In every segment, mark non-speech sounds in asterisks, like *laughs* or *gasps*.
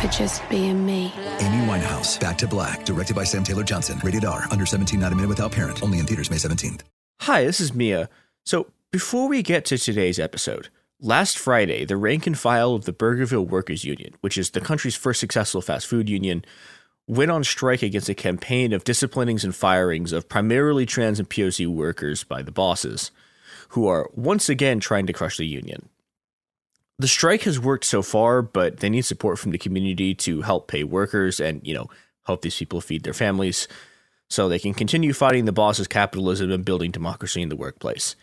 for just being me. Amy Winehouse, Back to Black, directed by Sam Taylor Johnson. Rated R, under 17, not a minute without parent. Only in theaters May 17th. Hi, this is Mia. So, before we get to today's episode, last Friday, the rank and file of the Burgerville Workers Union, which is the country's first successful fast food union, went on strike against a campaign of disciplinings and firings of primarily trans and POC workers by the bosses, who are once again trying to crush the union. The strike has worked so far, but they need support from the community to help pay workers and, you know, help these people feed their families so they can continue fighting the boss's capitalism and building democracy in the workplace.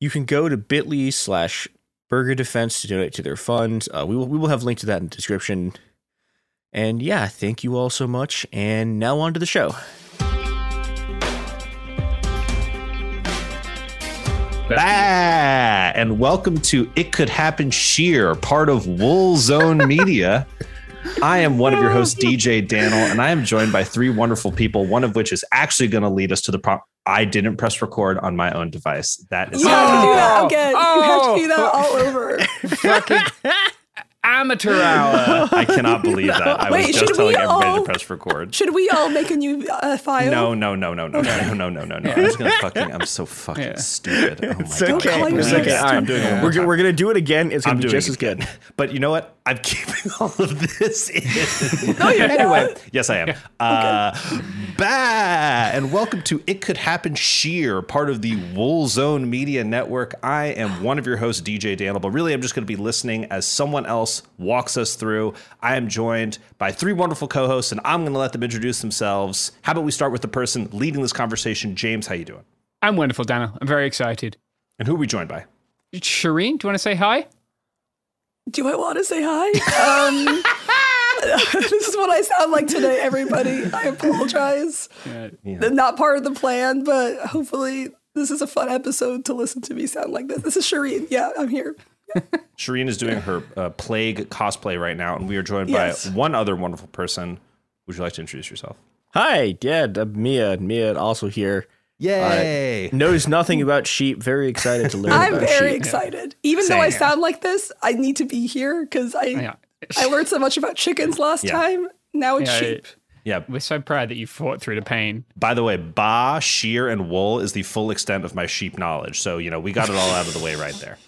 You can go to bit.ly slash burger defense to donate to their fund. Uh, we, will, we will have a link to that in the description. And yeah, thank you all so much. And now on to the show. Bah! And welcome to It Could Happen Sheer, part of Wool Zone Media. I am one of your hosts, DJ Daniel, and I am joined by three wonderful people, one of which is actually going to lead us to the prop. I didn't press record on my own device. That is You have to do that oh. again. You have to do that oh. all over. *laughs* Fucking amateur *laughs* hour. I cannot believe that. I Wait, was should just telling we everybody all- to press record. Should we all make a new uh, file? No, no, no, no, no, no, no, no, no, no. I'm just gonna fucking. I'm so fucking Yeah. stupid. Oh my It's god. okay. call It's yourself okay. All right. I'm doing it We're, time. we're going to do it again. It's going I'm to be just as good. again. But you know what? I'm keeping *laughs* all of this in. No, you're anyway, not. yes, I am. Uh, bah, and welcome to It Could Happen Sheer, part of the Wool Zone Media Network. I am one of your hosts, DJ Daniel, but really I'm just going to be listening as someone else walks us through. I am joined by three wonderful co-hosts, and I'm going to let them introduce themselves. How about we start with the person leading this conversation? James, how you doing? I'm wonderful, Daniel. I'm very excited. And who are we joined by? Shereen, do you want to say hi? Do I want to say hi? Um, *laughs* this is what I sound like today, everybody. I apologize. Not part of the plan, but hopefully this is a fun episode to listen to me sound like this. This is Shereen. Yeah, I'm here. Shereen is doing her uh, plague cosplay right now, and we are joined Yes. by one other wonderful person. Would you like to introduce yourself? Hi, yeah, I'm Mia. Mia also here. Yay! Knows nothing about sheep. Very excited to learn *laughs* I'm about very sheep. excited. Even though I Same. sound like this, I need to be here because I Yeah. I learned so much about chickens last Yeah. time. Now it's Yeah, sheep. yeah. We're so proud that you fought through the pain. By the way, ba, shear, and wool is the full extent of my sheep knowledge. So you know we got it all out of the way right there.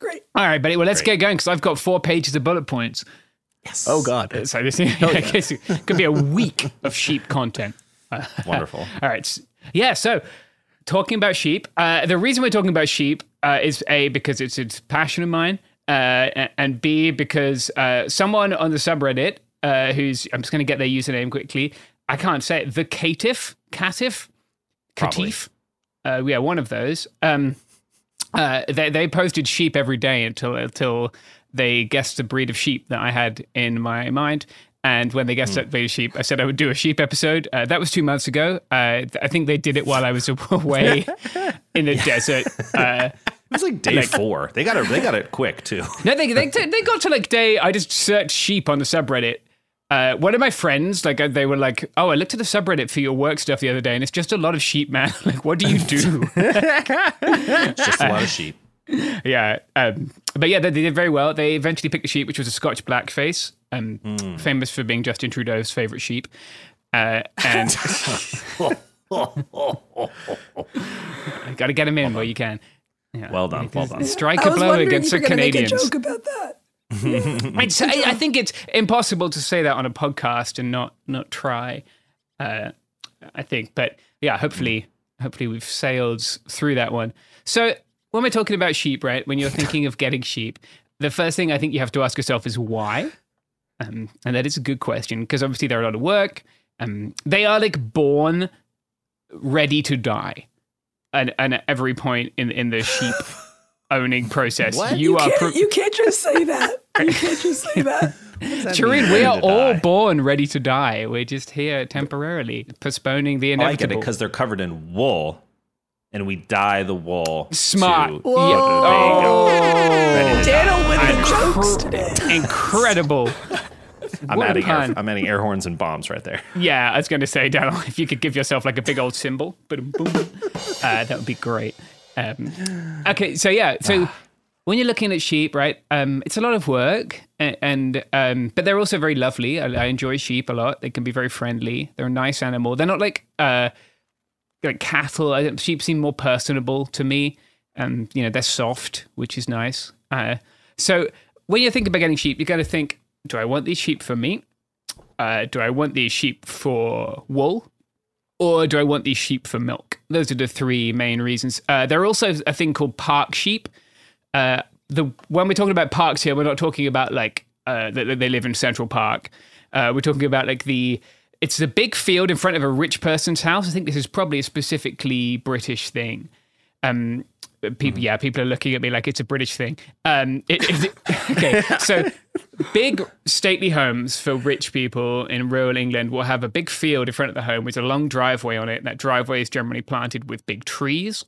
Great. All right, buddy. Well, let's get going because I've got four pages of bullet points. Yes. Oh God. *laughs* So this *laughs* I guess it could be a week of sheep *laughs* content. Wonderful. All right. Yeah. So, talking about sheep. Uh, the reason we're talking about sheep uh, is a because it's it's a passion of mine, uh, and b because uh, someone on the subreddit uh, who's I'm just going to get their username quickly. I can't say it. The Catif, Catif, Probably. Catif. Uh, yeah, one of those. Um, uh, they they posted sheep every day until until they guessed the breed of sheep that I had in my mind. And when they guessed that breed of sheep, I said I would do a sheep episode. Uh, that was two months ago. Uh, I think they did it while I was *laughs* away in the *laughs* desert. *laughs* Uh, It was like day four. They got it. They got it quick too. no, they, they they got to like day. I just searched sheep on the subreddit, Uh, one of my friends, like uh, they were like, "Oh, I looked at the subreddit for your work stuff the other day, and it's just a lot of sheep, man. *laughs* like, what do you do?" It's just a lot of sheep. *laughs* yeah, um, but yeah, they, they did very well. They eventually picked a sheep, which was a Scotch blackface, um, famous for being Justin Trudeau's favorite sheep. Uh, and *laughs* got to get him in where you can. Yeah. Well done, well done. Strike a blow against if the you were gonna Canadians. Joke about that. *laughs* I, I think it's impossible to say that on a podcast and not not try. Uh, I think, but yeah, hopefully, hopefully we've sailed through that one. So when we're talking about sheep, right? When you're thinking of getting sheep, the first thing I think you have to ask yourself is why, um, and that is a good question because obviously they're a lot of work. Um, they are like born ready to die, and, and at every point in in the sheep owning process, you, You are. pro- you can't just say that. You can't just say that. *laughs* Shereen, we are all die? born ready to die. We're just here temporarily, postponing the Oh, I get it inevitable. because they're covered in wool, and we dye the wool. Smart. To, Yeah. Whoa. There you go. Ready to die. Daniel with the Incre- jokes today. Incredible. I'm What adding, air. I'm adding air horns and bombs right there. Yeah, I was going to say, Daniel, if you could give yourself like a big old cymbal, boom, boom, *laughs* uh, that would be great. Um, okay, so yeah, so when you're looking at sheep, right, um, it's a lot of work, and, and um, but they're also very lovely. I, I enjoy sheep a lot. They can be very friendly. They're a nice animal. They're not like uh, like cattle. I sheep seem more personable to me. Um, you know, they're soft, which is nice. Uh, so when you think about getting sheep, you got to think: Do I want these sheep for meat? Uh, do I want these sheep for wool? Or do I want these sheep for milk? Those are the three main reasons. Uh, there are also a thing called park sheep. Uh, the when we're talking about parks here, we're not talking about like uh, that they live in Central Park. Uh, we're talking about like the it's a big field in front of a rich person's house. I think this is probably a specifically British thing. Um, people, yeah, people are looking at me like it's a British thing. Um, it, it- *laughs* okay, so big stately homes for rich people in rural England will have a big field in front of the home with a long driveway on it. And that driveway is generally planted with big trees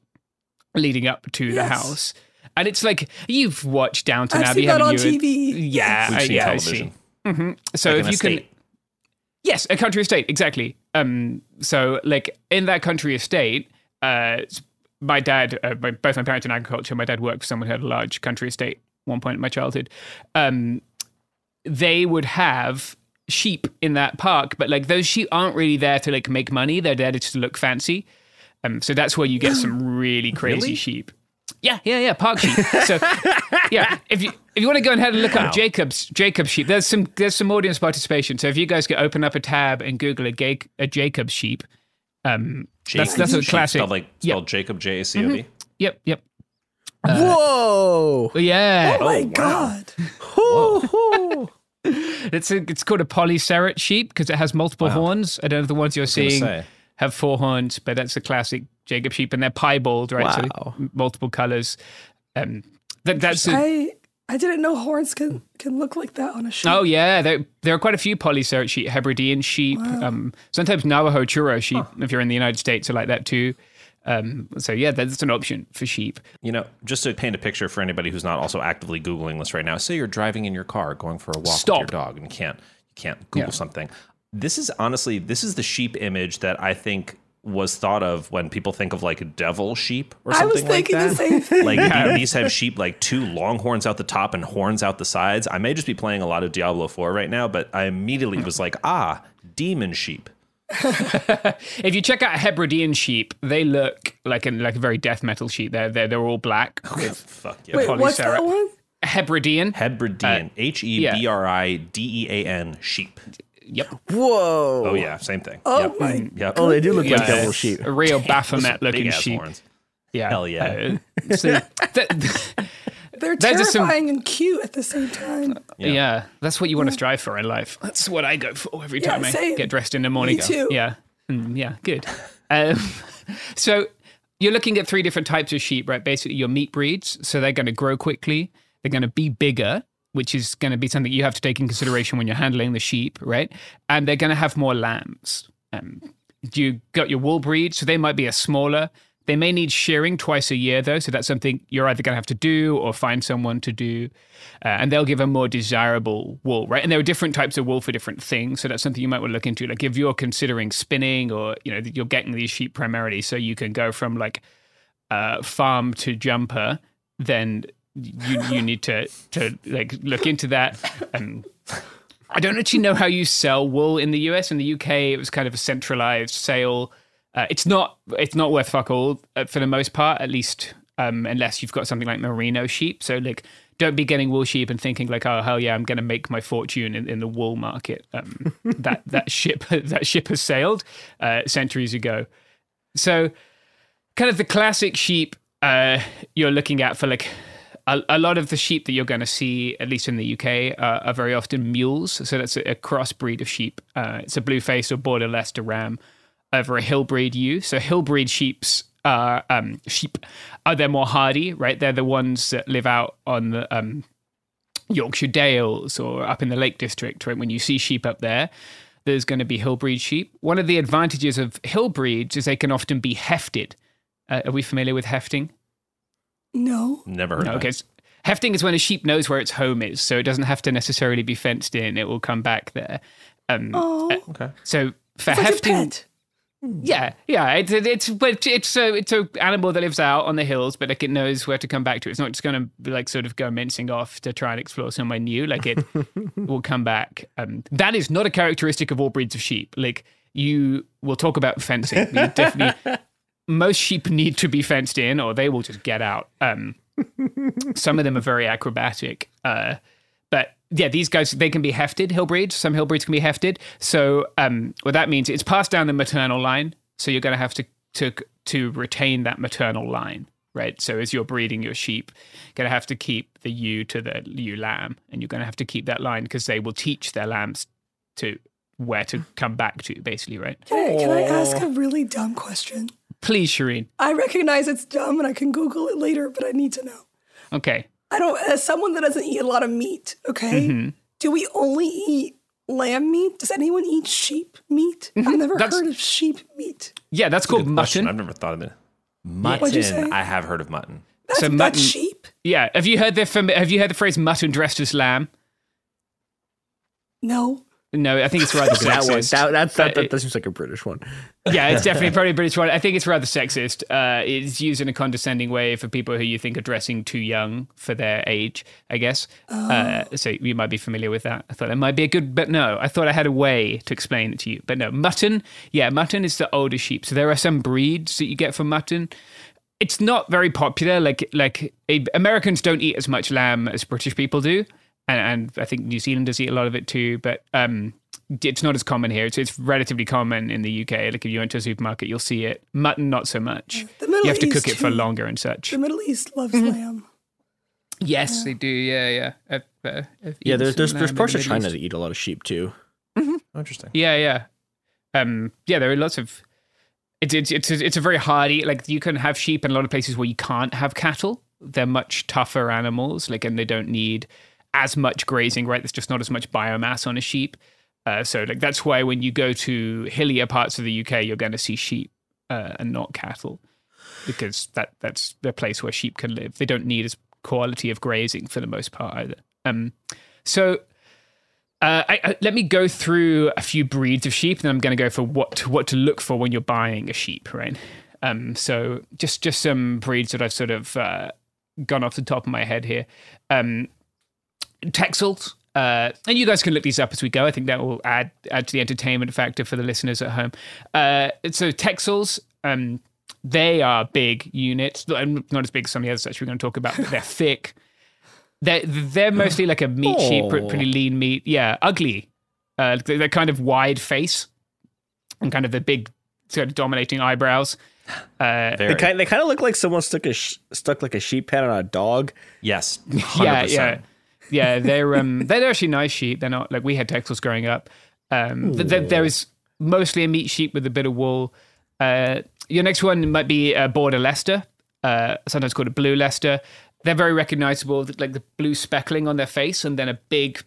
leading up to the house. And it's like you've watched Downton I've Abbey, seen that on you? TV. Yeah, We've uh, seen yeah, I television. see. So Like if an you can, yes, a country estate, exactly. Um, so like in that country estate, uh, my dad, uh, my, both my parents in agriculture. My dad worked for someone who had a large country estate. at One point in my childhood, um, they would have sheep in that park, but like those sheep aren't really there to like make money. They're there just to look fancy. Um, so that's where you get some *gasps* really crazy Really? sheep. Yeah, yeah, yeah, park sheep. So *laughs* yeah, if you if you want to go ahead and look up Jacob's Jacob's sheep, there's some there's some audience participation. So if you guys could open up a tab and Google a, a Jacob's sheep, um, that's that's a Sheep, classic. Spelled like Yep. spelled Jacob J A C O B. Yep, yep. Whoa! Yeah, Oh my wow. god. *laughs* it's a, it's called a polycerate sheep because it has multiple horns. I don't know if the ones you're seeing say. have four horns, but that's a classic Jacob sheep, and they're piebald, right? Wow. m- multiple colors. Um, that, that's a, I I didn't know horns can can look like that on a sheep. Oh yeah, there there are quite a few polycerate sheep, Hebridean sheep, um, sometimes Navajo churro sheep. If you're in the United States, are like that too. Um, so yeah, that's an option for sheep. You know, just to paint a picture for anybody who's not also actively googling this right now. Say you're driving in your car, going for a walk Stop. with your dog, and you can't you can't Google Yeah. something. This is honestly this is the sheep image that I think was thought of when people think of like devil sheep or something I was thinking like the that. same thing. Like the- these have sheep like two long horns out the top and horns out the sides. I may just be playing a lot of Diablo 4 right now, but I immediately was like, ah, demon sheep. *laughs* If you check out Hebridean sheep, they look like a like a very death metal sheep. They're they're, they're all black. *laughs* Fuck yeah. Wait, what's polycerate. that one? Hebridean. Hebridean, H E B R I D E A N, sheep. Yep. Whoa! Oh yeah, same thing. Oh yep. my Yep. Oh, they do look like Yeah, devil sheep. A real *laughs* Baphomet looking sheep. horns. Yeah. Hell yeah. Uh, *laughs* so that- *laughs* They're Those are some- terrifying and cute at the same time. Yeah. that's what you want to strive for in life. That's what I go for every Yeah, time I get dressed in the morning. Me too. Yeah, Mm, yeah, good. Um, so you're looking at three different types of sheep, right? Basically, your meat breeds. So they're going to grow quickly. They're going to be bigger, which is going to be something you have to take in consideration when you're handling the sheep, right? And they're going to have more lambs. Um, you got your wool breed, so they might be a smaller. They may need shearing twice a year, though, so that's something you're either going to have to do or find someone to do. Uh, and they'll give a more desirable wool, right? And there are different types of wool for different things, so that's something you might want to look into. Like if you're considering spinning, or you know you're getting these sheep primarily, so you can go from like uh, farm to jumper, then you you need to to like look into that. And I don't actually know how you sell wool in the US. In the UK, it was kind of a centralized sale. Uh, it's not it's not worth fuck all uh, for the most part, at least um, unless you've got something like merino sheep. So like, don't be getting wool sheep and thinking like, oh hell yeah, I'm going to make my fortune in, in the wool market. Um, *laughs* that that ship *laughs* that ship has sailed uh, centuries ago. So, kind of the classic sheep uh, you're looking at for like a, lot of the sheep that you're going to see, at least in the UK, uh, are very often mules. So that's a, a crossbreed of sheep. Uh, it's a blue face or border Leicester ram over a hill breed ewe. So hill breed sheep's are um, sheep are they more hardy, right? They're the ones that live out on the um, Yorkshire Dales or up in the Lake District. Right, when you see sheep up there, there's going to be hill breed sheep. One of the advantages of hill breeds is they can often be hefted. Uh, are we familiar with hefting? No, never heard. No, okay. Hefting is when a sheep knows where its home is, so it doesn't have to necessarily be fenced in. It will come back there. Um, oh, okay. So for it's hefting, like yeah, yeah, it's it's it's it's a it's a animal that lives out on the hills, but like it knows where to come back to. It's not just going to like sort of go mincing off to try and explore somewhere new. Like it *laughs* will come back. Um, that is not a characteristic of all breeds of sheep. Like you will talk about fencing. You definitely most sheep need to be fenced in, or they will just get out. Um, *laughs* some of them are very acrobatic. Uh, but yeah, these guys they can be hefted hill breeds. Some hill breeds can be hefted. So um, what that means it's passed down the maternal line. So you're going to have to to to retain that maternal line, right? So as you're breeding your sheep, you're going to have to keep the ewe to the ewe lamb, and you're going to have to keep that line because they will teach their lambs to where to *gasps* come back to, basically, right? Can I, can I ask a really dumb question? Please, Shereen. I recognize it's dumb, and I can Google it later, but I need to know. Okay. I don't, as someone that doesn't eat a lot of meat, okay, mm-hmm. do we only eat lamb meat? Does anyone eat sheep meat? Mm-hmm. I've never that's, heard of sheep meat. Yeah, that's, called mutton. I've never thought of it. Mutton. I have heard of mutton. That's, so mutton, that's sheep. Yeah. Have you heard the Have you heard the phrase mutton dressed as lamb? No. No, I think it's rather *laughs* that sexist. One, that, that, that, that, that seems like a British one. yeah, it's *laughs* definitely probably a British one. I think it's rather sexist. Uh, it's used in a condescending way for people who you think are dressing too young for their age, I guess. Oh. Uh, so you might be familiar with that. I thought it might be a good, but no, I thought I had a way to explain it to you. But no, mutton, yeah, mutton is the older sheep. So there are some breeds that you get from mutton it's not very popular. Like like Americans don't eat as much lamb as British people do and, and I think New Zealanders eat a lot of it too. But um, it's not as common here. It's, it's relatively common in the UK. Like if you went to a supermarket, you'll see it. Mutton, not so much. you have to East cook it for longer and such. The Middle East loves mm-hmm. lamb. Yes, yeah. they do. Yeah, yeah. I've, uh, I've yeah, there's there's, there's parts of China that eat a lot of sheep too. Mm-hmm. Interesting. Yeah, yeah. Um, yeah, there are lots of. It's it's it's a, it's a very hardy. Like you can have sheep in a lot of places where you can't have cattle. They're much tougher animals. Like and they don't need as much grazing, right? There's just not as much biomass on a sheep. Uh, so like that's why when you go to hillier parts of the UK, you're going to see sheep uh, and not cattle, because that that's the place where sheep can live. They don't need as quality of grazing for the most part either. Um, so uh, I, I, let me go through a few breeds of sheep, and then I'm going to go for what to, what to look for when you're buying a sheep, right? Um, so just just some breeds that I've sort of uh, gone off the top of my head here. Um, Texels. Uh, and you guys can look these up as we go. I think that will add add to the entertainment factor for the listeners at home. Uh, so Texels, um, they are big units, not as big as some of the others that we're going to talk about, but they're *laughs* thick. They're they're mostly like a meat oh. sheep, pretty lean meat. Yeah, ugly. Uh, they're kind of wide face and kind of the big sort of dominating eyebrows. Uh, they kind they kind of look like someone stuck a sh- stuck like a sheep pen on a dog. Yes, 100%. *laughs* yeah, yeah yeah, they're um, they're actually nice sheep. They're not like we had Texels growing up. Um, th- there is mostly a meat sheep with a bit of wool. Uh, your next one might be a border Leicester, uh, sometimes called a blue Leicester. They're very recognizable, like the blue speckling on their face, and then a big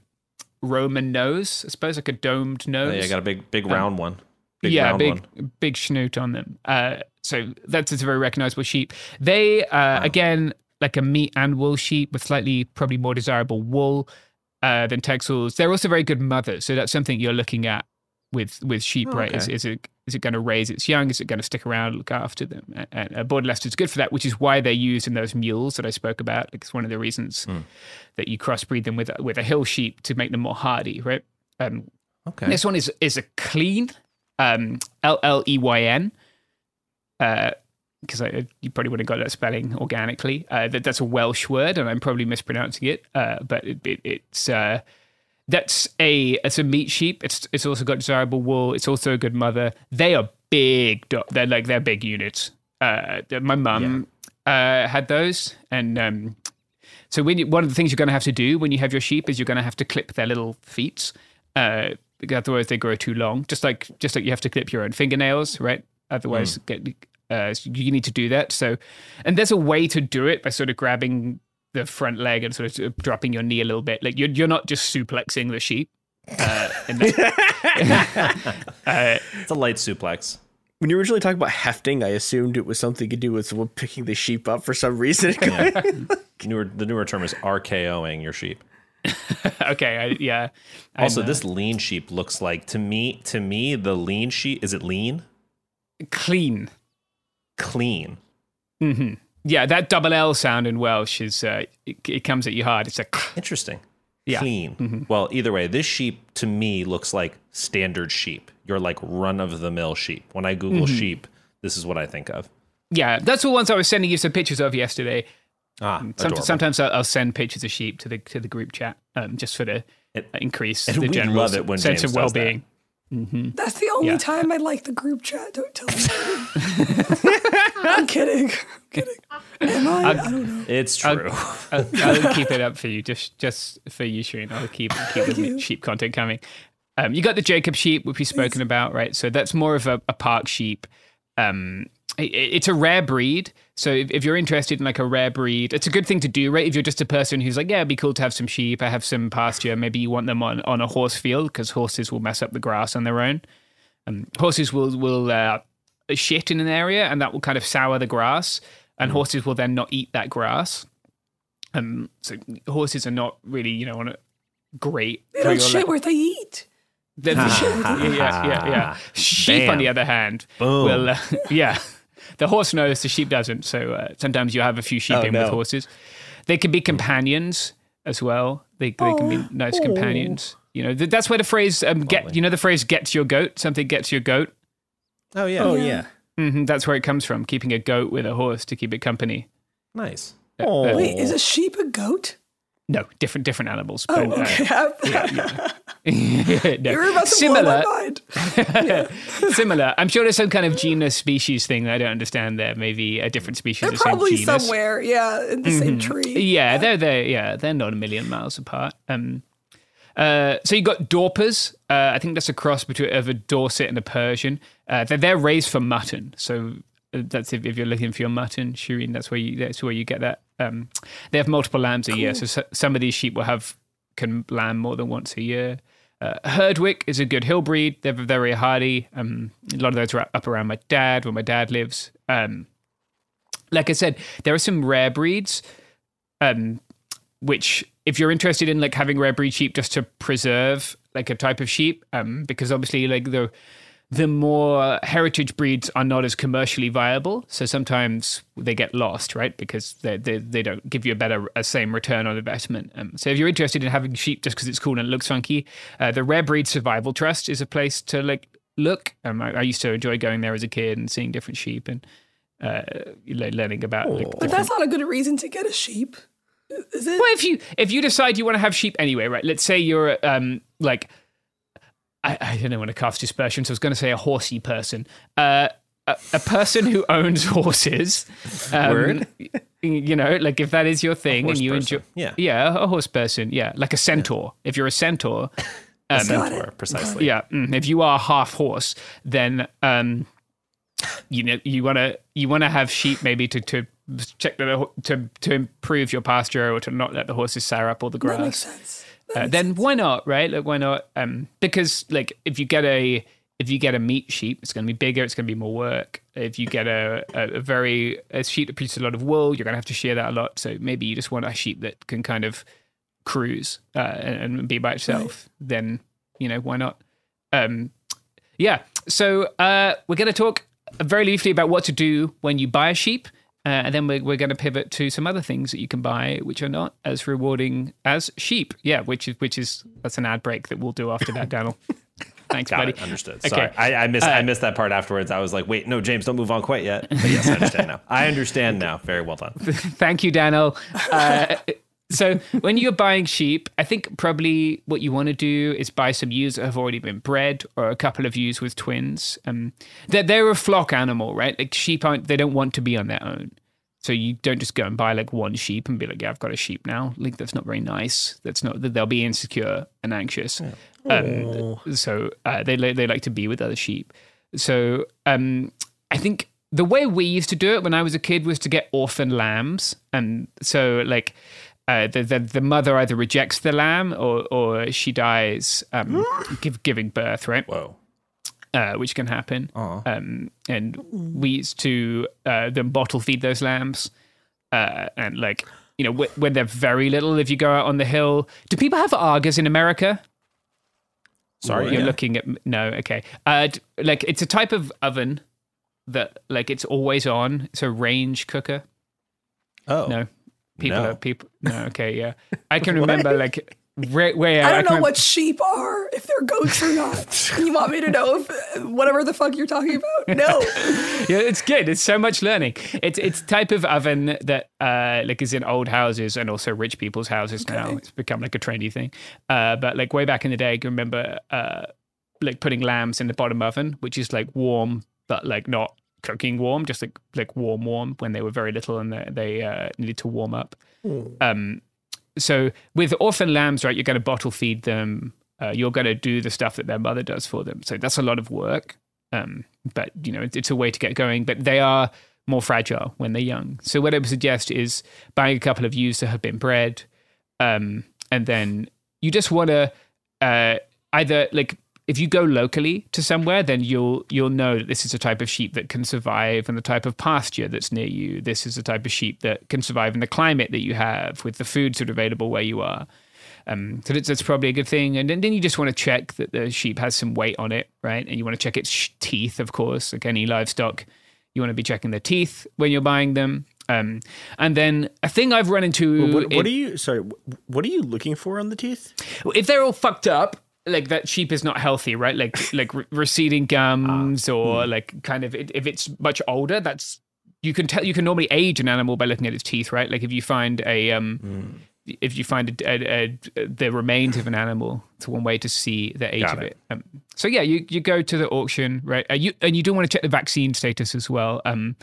Roman nose. I suppose like a domed nose. Oh, yeah, got a big, big um, round um, one. Big yeah, round big one. big schnoot on them. Uh, so that's it's a very recognizable sheep. They uh, again like a meat and wool sheep with slightly probably more desirable wool uh, than Texels. They're also very good mothers, so that's something you're looking at with with sheep, Oh, right? Is, okay. is it is it going to raise its young? Is it going to stick around, and look after them? And, and uh, Border Leicester is good for that, which is why they're used in those mules that I spoke about. Like it's one of the reasons that you crossbreed them with a- with a hill sheep to make them more hardy, right? Um, Okay. this one is is a clean, um, L L E Y N. Because I you probably would have got that spelling organically. Uh, that that's a Welsh word, and I'm probably mispronouncing it. Uh, but it, it, it's uh, that's a it's a meat sheep. It's it's also got desirable wool. It's also a good mother. They are big. do- They're like they're big units. Uh, my mum uh, had those, and um, so when you, one of the things you're going to have to do when you have your sheep is you're going to have to clip their little feet, uh, otherwise they grow too long. Just like just like you have to clip your own fingernails, right? Otherwise, get, uh, so you need to do that. So, and there's a way to do it by sort of grabbing the front leg and sort of dropping your knee a little bit. Like you're you're not just suplexing the sheep. Uh, in *laughs* uh, It's a light suplex. When you originally talked about hefting, I assumed it was something to do with someone picking the sheep up for some reason. *laughs* Newer, the newer term is RKOing your sheep. *laughs* okay, I, yeah. Also, uh, this lean sheep looks like to me. To me, the lean sheep is it lean? clean. Clean. hmm Yeah, that double L sound in Welsh is uh, it, it comes at you hard. It's like Interesting. Yeah. Clean. Well, either way, this sheep to me looks like standard sheep. You're like run of the mill sheep. When I Google sheep, this is what I think of. yeah, that's the ones I was sending you some pictures of yesterday. Ah, Some, sometimes I'll, send pictures of sheep to the to the group chat um, just for the And- increase and the general it sense of does that. Well-being. That's the only Yeah. time I like the group chat. Don't tell me. *laughs* I'm kidding. I'm kidding. Am I? I don't know. It's true. *laughs* I'll, I'll keep it up for you, just just for you, Shereen. I'll keep keep the sheep content coming. Um, you got the Jacob sheep, which we've spoken about, right? So that's more of a, a park sheep. Um, it, it's a rare breed. So if, if you're interested in like a rare breed, it's a good thing to do, right? If you're just a person who's like, yeah, it'd be cool to have some sheep. I have some pasture. Maybe you want them on, on a horse field because horses will mess up the grass on their own. Um, horses will will uh, shit in an area, and that will kind of sour the grass. And horses will then not eat that grass. Um, so horses are not really, you know, on a great. They don't shit where they eat. they're the shit- *laughs* yeah, yeah, yeah, yeah. Sheep, on the other hand, will uh, *laughs* yeah. The horse knows, the sheep doesn't. So uh, sometimes you have a few sheep Oh, in no. with horses. They can be companions as well. They they can be nice companions. You know, that's where the phrase um, "get." You know, the phrase "gets your goat." Something gets your goat. oh yeah. oh yeah. hmm that's where it comes from. Keeping a goat with a horse to keep it company. Nice. Oh, Wait, is a sheep a goat? No, different different animals. Oh, but, uh, okay. *laughs* *laughs* no. You're about to similar, blow my mind. *laughs* similar. I'm sure there's some kind of genus species thing that I don't understand. There, maybe a different species. They're of same probably somewhere, yeah, in the same tree. Yeah, they're they yeah they're not a million miles apart. Um, uh, so you got Dorpers. Uh, I think that's a cross between of a Dorset and a Persian. Uh, they're, they're raised for mutton. So uh, that's if, if you're looking for your mutton, Shereen, that's where you that's where you get that. Um, they have multiple lambs a year, so s- some of these sheep will have can lamb more than once a year. Uh, Herdwick is a good hill breed. They're very hardy. Um, a lot of those are up around my dad, where my dad lives. Um, like I said, there are some rare breeds um, which if you're interested in like having rare breed sheep just to preserve like a type of sheep, um, because obviously like the the more heritage breeds are not as commercially viable, so sometimes they get lost, right? Because they they, they don't give you a better a same return on investment. Um, so if you're interested in having sheep just because it's cool and it looks funky, uh, the Rare Breed Survival Trust is a place to like look. Um, I, I used to enjoy going there as a kid and seeing different sheep and uh, learning about like, But that's not a good reason to get a sheep. Is it? well, if you if you decide you want to have sheep anyway, right? Let's say you're um like I, I don't know want to cast dispersion, so I was going to say a horsey person. Uh, a, a person who owns *laughs* horses. Um, Word. You know, like if that is your thing and you person. enjoy, Yeah. yeah, a horse person, yeah, like a centaur. If you're a centaur, *laughs* um, Centaur, precisely. yeah, mm, if you are half horse, then um, you know you want to you want to have sheep maybe to to check that to to improve your pasture or to not let the horses sour up all the grass that makes sense. Uh, then why not, right? Like why not? Um, because like if you get a if you get a meat sheep, it's going to be bigger. It's going to be more work. If you get a, a, a very a sheep that produces a lot of wool, you're going to have to shear that a lot. So maybe you just want a sheep that can kind of cruise uh, and, and be by itself. Then you know why not? Um, yeah. So uh, we're going to talk very briefly about what to do when you buy a sheep. Uh, and then we're, we're going to pivot to some other things that you can buy, which are not as rewarding as sheep. Yeah, which is which is that's an ad break that we'll do after that, Daniel. *laughs* Thanks, Got buddy. it. Understood. Okay. Sorry, I, I missed. I Uh, missed that part afterwards. I was like, "Wait, no, James, don't move on quite yet." *laughs* But yes, I understand now. I understand now. Very well done. *laughs* Thank you, Daniel. Uh, so when you're buying sheep, I think probably what you want to do is buy some ewes that have already been bred, or a couple of ewes with twins. Um, they're, they're a flock animal, right? Like sheep aren't. They don't want to be on their own. So you don't just go and buy like one sheep and be like, "Yeah, I've got a sheep now." Like that's not very nice. That's not. They'll be insecure and anxious. Um, so uh, they they like to be with other sheep. So um, I think the way we used to do it when I was a kid was to get orphan lambs, and so like. Uh, the, the the mother either rejects the lamb or or she dies um, *gasps* give, giving birth, right? Whoa. uh, which can happen. Um, and we used to uh, then bottle feed those lambs, uh, and like you know wh- when they're very little. If you go out on the hill, do people have Agas in America? Sorry. You're yeah. looking at no, okay. Uh, d- like it's a type of oven that like it's always on. It's a range cooker. Oh. No, people No. are people. *laughs* No, okay, yeah. I can remember like where, where I don't know can, what sheep are, if they're goats or not. *laughs* you want me to know if whatever the fuck you're talking about? No. *laughs* yeah, it's good. It's so much learning. It's it's type of oven that uh like is in old houses and also rich people's houses now. It's become like a trendy thing. Uh, but like way back in the day, I can remember uh like putting lambs in the bottom oven, which is like warm but like not cooking warm, just like like warm warm when they were very little and they, they uh, needed to warm up. Um, so with orphan lambs, right, you're going to bottle feed them. Uh, you're going to do the stuff that their mother does for them. So that's a lot of work. Um, but you know, it's, it's a way to get going. But they are more fragile when they're young. So what I would suggest is buying a couple of ewes that have been bred, um, and then you just want to uh, either like if you go locally to somewhere, then you'll you'll know that this is a type of sheep that can survive in the type of pasture that's near you. This is a type of sheep that can survive in the climate that you have with the foods that are available where you are. Um, so that's, that's probably a good thing. And then, then you just want to check that the sheep has some weight on it, right? And you want to check its sh- teeth, of course, like any livestock. You want to be checking their teeth when you're buying them. Um, and then a thing I've run into. What, what in- are you? Sorry, what are you looking for on the teeth? if they're all fucked up like that sheep is not healthy right? Like like re- receding *laughs* gums or like kind of if it's much older that's you can tell you can normally age an animal by looking at its teeth right? Like if you find a um if you find a, a, a, the remains of an animal it's one way to see the age Got of it. it, Um, so yeah you you go to the auction right? Uh, you and you do want to check the vaccine status as well. Um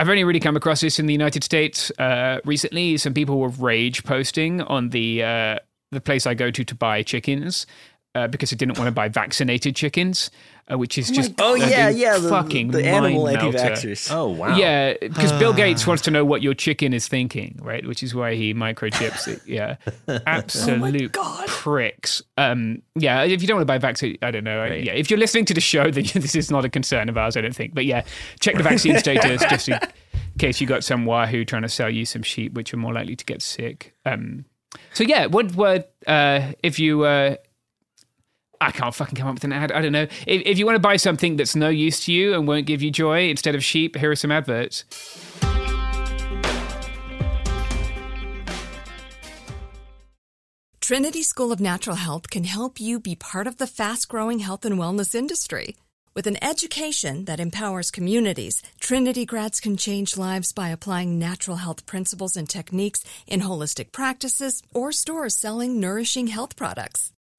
I've only really come across this in the United States uh, recently. Some people were rage posting on the uh, the place I go to to buy chickens uh, because I didn't want to buy vaccinated chickens, uh, which is just Oh yeah, yeah, the, fucking the animal mind anti-vaxxers. Oh wow. Yeah, because Bill *sighs* Gates wants to know what your chicken is thinking, right? Which is why he microchips it. Yeah, *laughs* absolute God. pricks. Um, yeah, if you don't want to buy vaccine, I don't know. I- Yeah, if you're listening to the show, *laughs* then this is not a concern of ours, I don't think. But yeah, check the vaccine *laughs* status just in case you got some wahoo trying to sell you some sheep, which are more likely to get sick. Um, so yeah, what what uh, if you uh, I can't fucking come up with an ad. I don't know. If, if you want to buy something that's no use to you and won't give you joy instead of sheep, here are some adverts. Trinity School of Natural Health can help you be part of the fast growing health and wellness industry. With an education that empowers communities, Trinity grads can change lives by applying natural health principles and techniques in holistic practices or stores selling nourishing health products.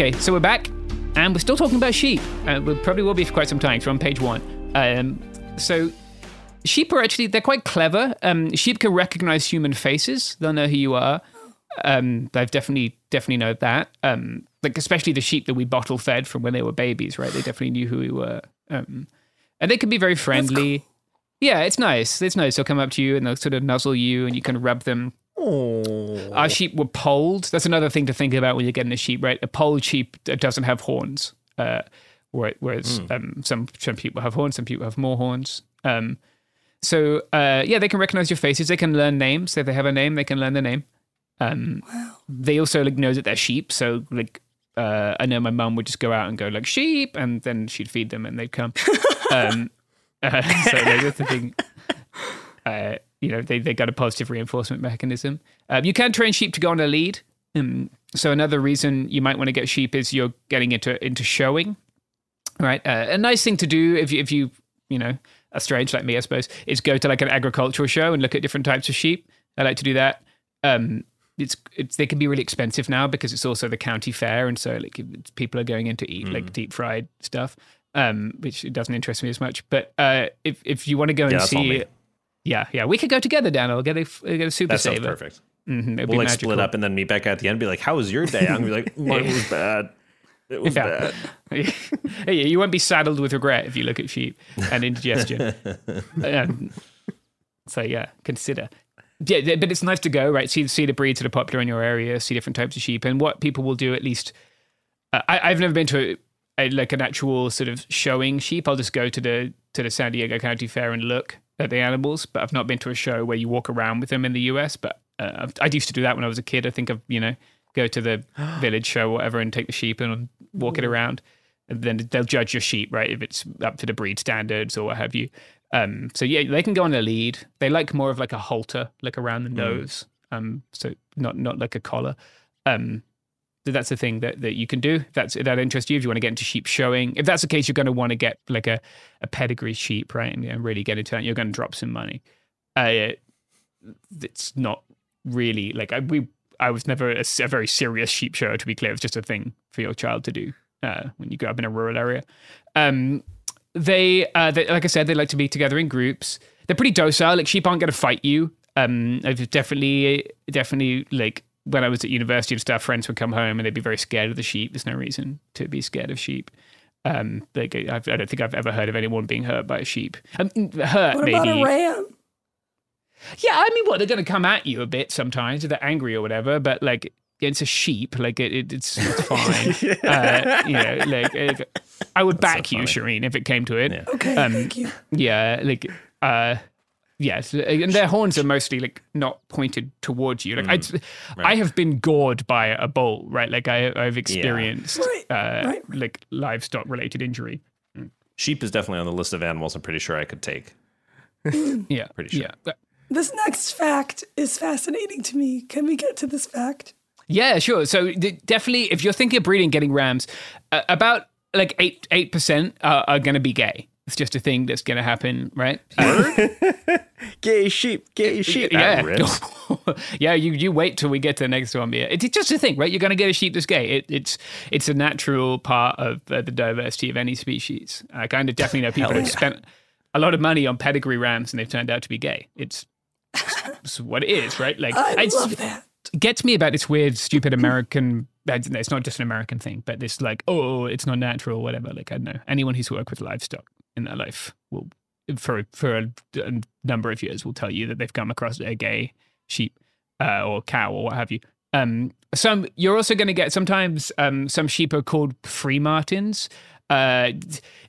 Okay, so we're back, and we're still talking about sheep. Uh, we probably will be for quite some time. So on page one. Um, so sheep are actually they're quite clever. Um, sheep can recognize human faces. They'll know who you are. Um, I've definitely definitely know that. Um, like especially the sheep that we bottle fed from when they were babies, right? They definitely knew who we were. Um, and they can be very friendly. Yeah, it's nice. It's nice. They'll come up to you and they'll sort of nuzzle you, and you can rub them. Our sheep were polled. That's another thing to think about when you're getting a sheep, right? A polled sheep doesn't have horns, uh, whereas um, some some people have horns, some people have more horns. Um, so uh, yeah, they can recognize your faces. They can learn names. If they have a name, they can learn the name. Um, They also like know that they're sheep. So like uh, I know my mum would just go out and go like sheep, and then she'd feed them, and they'd come. *laughs* um, uh, *laughs* so like, that's the thing. Uh, you know, they, they got a positive reinforcement mechanism. Um, you can train sheep to go on a lead. Um, so another reason you might want to get sheep is you're getting into into showing, right? Uh, a nice thing to do if you, if you you know are strange like me, I suppose, is go to like an agricultural show and look at different types of sheep. I like to do that. Um, it's it's they can be really expensive now because it's also the county fair, and so like it's- people are going in to eat like deep fried stuff, um, which doesn't interest me as much. But uh, if if you want to go and Yeah, that's see. Yeah, yeah, we could go together, Dan. I'll get a get a super That sounds saver. perfect. Mm-hmm, it'd We'll be like split magical. up and then meet back at the end and be like, How was your day? I'm gonna be like, Mine *laughs* was bad. It was Yeah. bad. *laughs* yeah, you won't be saddled with regret if you look at sheep and indigestion. *laughs* um, so yeah, consider. Yeah, but it's nice to go right. See see the breeds that are popular in your area. See different types of sheep and what people will do. At least uh, I, I've never been to a, a, like an actual sort of showing sheep. I'll just go to the to the San Diego County Fair and look at the animals. But I've not been to a show where you walk around with them in the US. But uh, I've- I used to do that when I was a kid. I think of you know go to the *gasps* village show or whatever and take the sheep and walk it around. And then they'll judge your sheep, right? If it's up to the breed standards or what have you. Um, so yeah, they can go on a lead. They like more of like a halter, like around the nose. Um, so not not like a collar. Um, so that's the thing that, that you can do. If that's if that interests you. If you want to get into sheep showing, if that's the case, you're going to want to get like a, a pedigree sheep, right? And, and really get into that. You're going to drop some money. Uh, it's not really like I, we. I was never a very serious sheep show. To be clear, it's just a thing for your child to do uh, when you grow up in a rural area. Um, they, uh, they, like I said, they like to be together in groups. They're pretty docile. Like sheep aren't going to fight you. Um, I've definitely, definitely like when I was at university and stuff, friends would come home and they'd be very scared of the sheep. There's no reason to be scared of sheep. Um, like I've, I don't think I've ever heard of anyone being hurt by a sheep. Um, hurt What maybe. about a ram? Yeah, I mean, what they're going to come at you a bit sometimes if they're angry or whatever, but like it's a sheep, like it, it, it's it's fine. *laughs* uh, you know, like it, I would back you, Shereen, if it came to it. Okay, Um, thank you. Yeah, like uh, yes, and their horns are mostly like not pointed towards you. Like Mm. I, I have been gored by a bull, right? Like I, I've experienced Right, uh, right. like livestock related injury. Sheep is definitely on the list of animals I'm pretty sure I could take. *laughs* Yeah, Pretty sure. Yeah, This next fact is fascinating to me. Can we get to this fact? Yeah, sure. So th- definitely, if you're thinking of breeding, getting rams, uh, about like eight eight percent are, are going to be gay. It's just a thing that's going to happen, right? Uh, Gay *laughs* sheep, gay sheep. yeah, *laughs* yeah. You you wait till we get to the next one. Yeah, it's just a thing, right? You're going to get a sheep that's gay. It, it's it's a natural part of uh, the diversity of any species. I kind of definitely know people who've spent a lot of money on pedigree rams and they've turned out to be gay. It's, it's what it is, right? Like I it's- love that. gets me about this weird, stupid American. *laughs* It's not just an American thing, but this like, oh, it's not natural, whatever. Like I don't know. Anyone who's worked with livestock in their life will for for a, a number of years will tell you that they've come across a gay sheep uh, or cow or what have you. Um, some you're also going to get sometimes um, some sheep are called freemartins. Uh,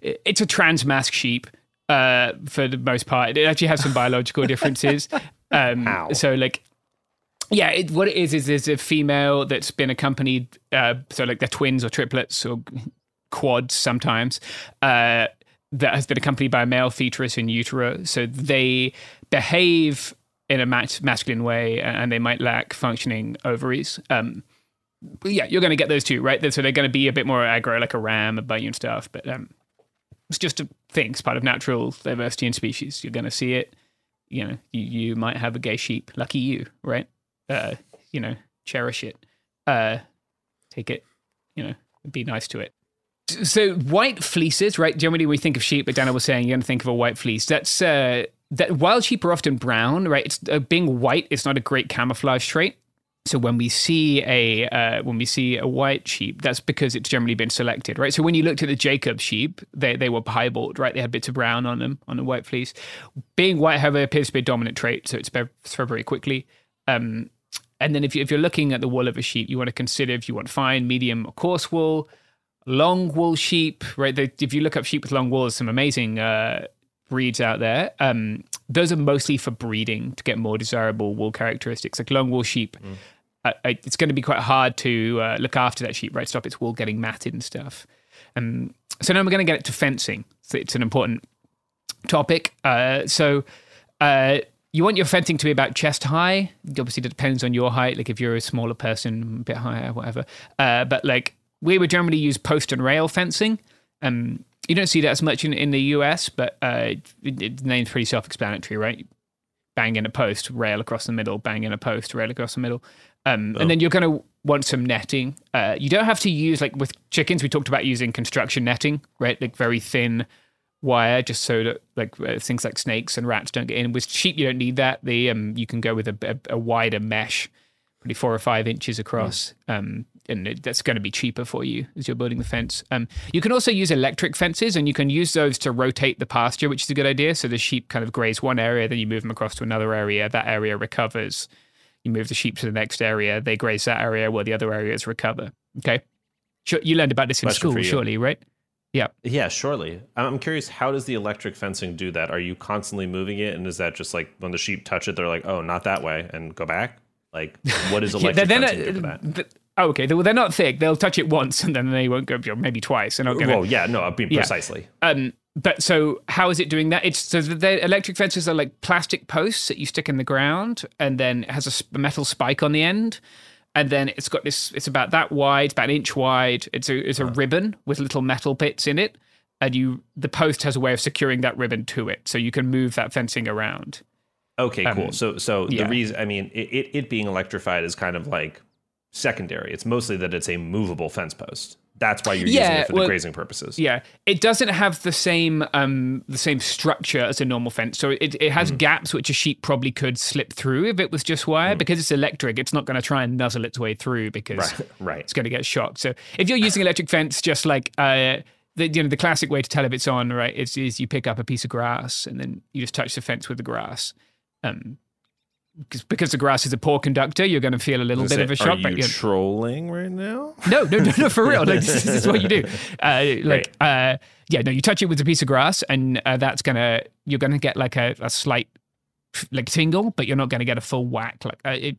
it's a transmasc sheep uh, for the most part. It actually has some biological *laughs* differences. Um, so like yeah, it, what it is is there's a female that's been accompanied, uh, so like they're twins or triplets or quads sometimes, uh, that has been accompanied by a male fetus in utero. So they behave in a mas- masculine way and they might lack functioning ovaries. Um, yeah, ewe're going to get those two, right? So they're going to be a bit more aggro, like a ram, a you and stuff. But um, it's just a thing. It's part of natural diversity in species. You're going to see it. You know, you, you might have a gay sheep. Lucky you, right? uh, you know, cherish it, uh, take it, you know, be nice to it. So white fleeces, right? Generally, we think of sheep, but Daniel was saying you're going to think of a white fleece. That's uh, that wild sheep are often brown, right? It's uh, being white is not a great camouflage trait. So when we see a uh, when we see a white sheep, that's because it's generally been selected, right? So when you looked at the Jacob sheep, they they were piebald, right? They had bits of brown on them on the white fleece. Being white, however, appears to be a dominant trait, so it's spread very quickly. Um, and then if, you, if you're looking at the wool of a sheep, you want to consider if you want fine, medium, or coarse wool, long wool sheep, right? The, if you look up sheep with long wool, there's some amazing uh, breeds out there. Um, those are mostly for breeding to get more desirable wool characteristics. Like long wool sheep, mm. uh, it's going to be quite hard to uh, look after that sheep, right? Stop its wool getting matted and stuff. Um, so now we're going to get it to fencing. So it's an important topic. Uh, so uh, you want your fencing to be about chest high. Obviously, it depends on your height. Like if you're a smaller person, a bit higher, whatever. Uh, but like we would generally use post and rail fencing. Um, you don't see that as much in, in the US, but uh, it, it, the name's pretty self-explanatory, right? Bang in a post, rail across the middle. Bang in a post, rail across the middle. Um, oh. And then you're going to want some netting. Uh, you don't have to use like with chickens. We talked about using construction netting, right? Like very thin wire just so that like uh, things like snakes and rats don't get in. With sheep, you don't need that. The um, you can go with a, a, a wider mesh, probably four or five inches across, mm. um, and it, that's going to be cheaper for you as you're building the fence. Um, you can also use electric fences, and you can use those to rotate the pasture, which is a good idea. So the sheep kind of graze one area, then you move them across to another area. That area recovers. You move the sheep to the next area. They graze that area while the other areas recover. Okay. sure, You learned about this in Question school, surely, right? Yeah. Yeah, surely. I'm curious, how does the electric fencing do that? Are you constantly moving it? And is that just like when the sheep touch it, they're like, oh, not that way, and go back? Like, what is *laughs* electric yeah, fencing do for that? Oh, okay. Well, they're not thick. They'll touch it once and then they won't go, maybe twice. They're not going Well, yeah, no, I mean, yeah. precisely. Um, but so how is it doing that? It's so the electric fences are like plastic posts that you stick in the ground and then it has a metal spike on the end and then it's got this. It's about that wide, about an inch wide. It's a it's a ribbon with little metal bits in it, and you the post has a way of securing that ribbon to it, so you can move that fencing around. Okay, um, cool. So so yeah. the reason I mean it, it it being electrified is kind of like secondary. It's mostly that it's a movable fence post. That's why you're yeah, using it for well, the grazing purposes. Yeah, it doesn't have the same um, the same structure as a normal fence. So it, it has mm. gaps which a sheep probably could slip through if it was just wire. Mm. Because it's electric, it's not going to try and nuzzle its way through because right, right. it's going to get shocked. So if you're using electric fence, just like uh, the you know the classic way to tell if it's on, right, is, is you pick up a piece of grass and then you just touch the fence with the grass. Um, because the grass is a poor conductor, you're going to feel a little bit of a shock. Are you trolling right now? No, no, no, no, for real. Like, this, this, is what you do. *laughs* Uh, like, uh, yeah, no, you touch it with a piece of grass, and uh, that's gonna you're gonna get like a, a, slight like tingle, but you're not going to get a full whack. Like uh, it,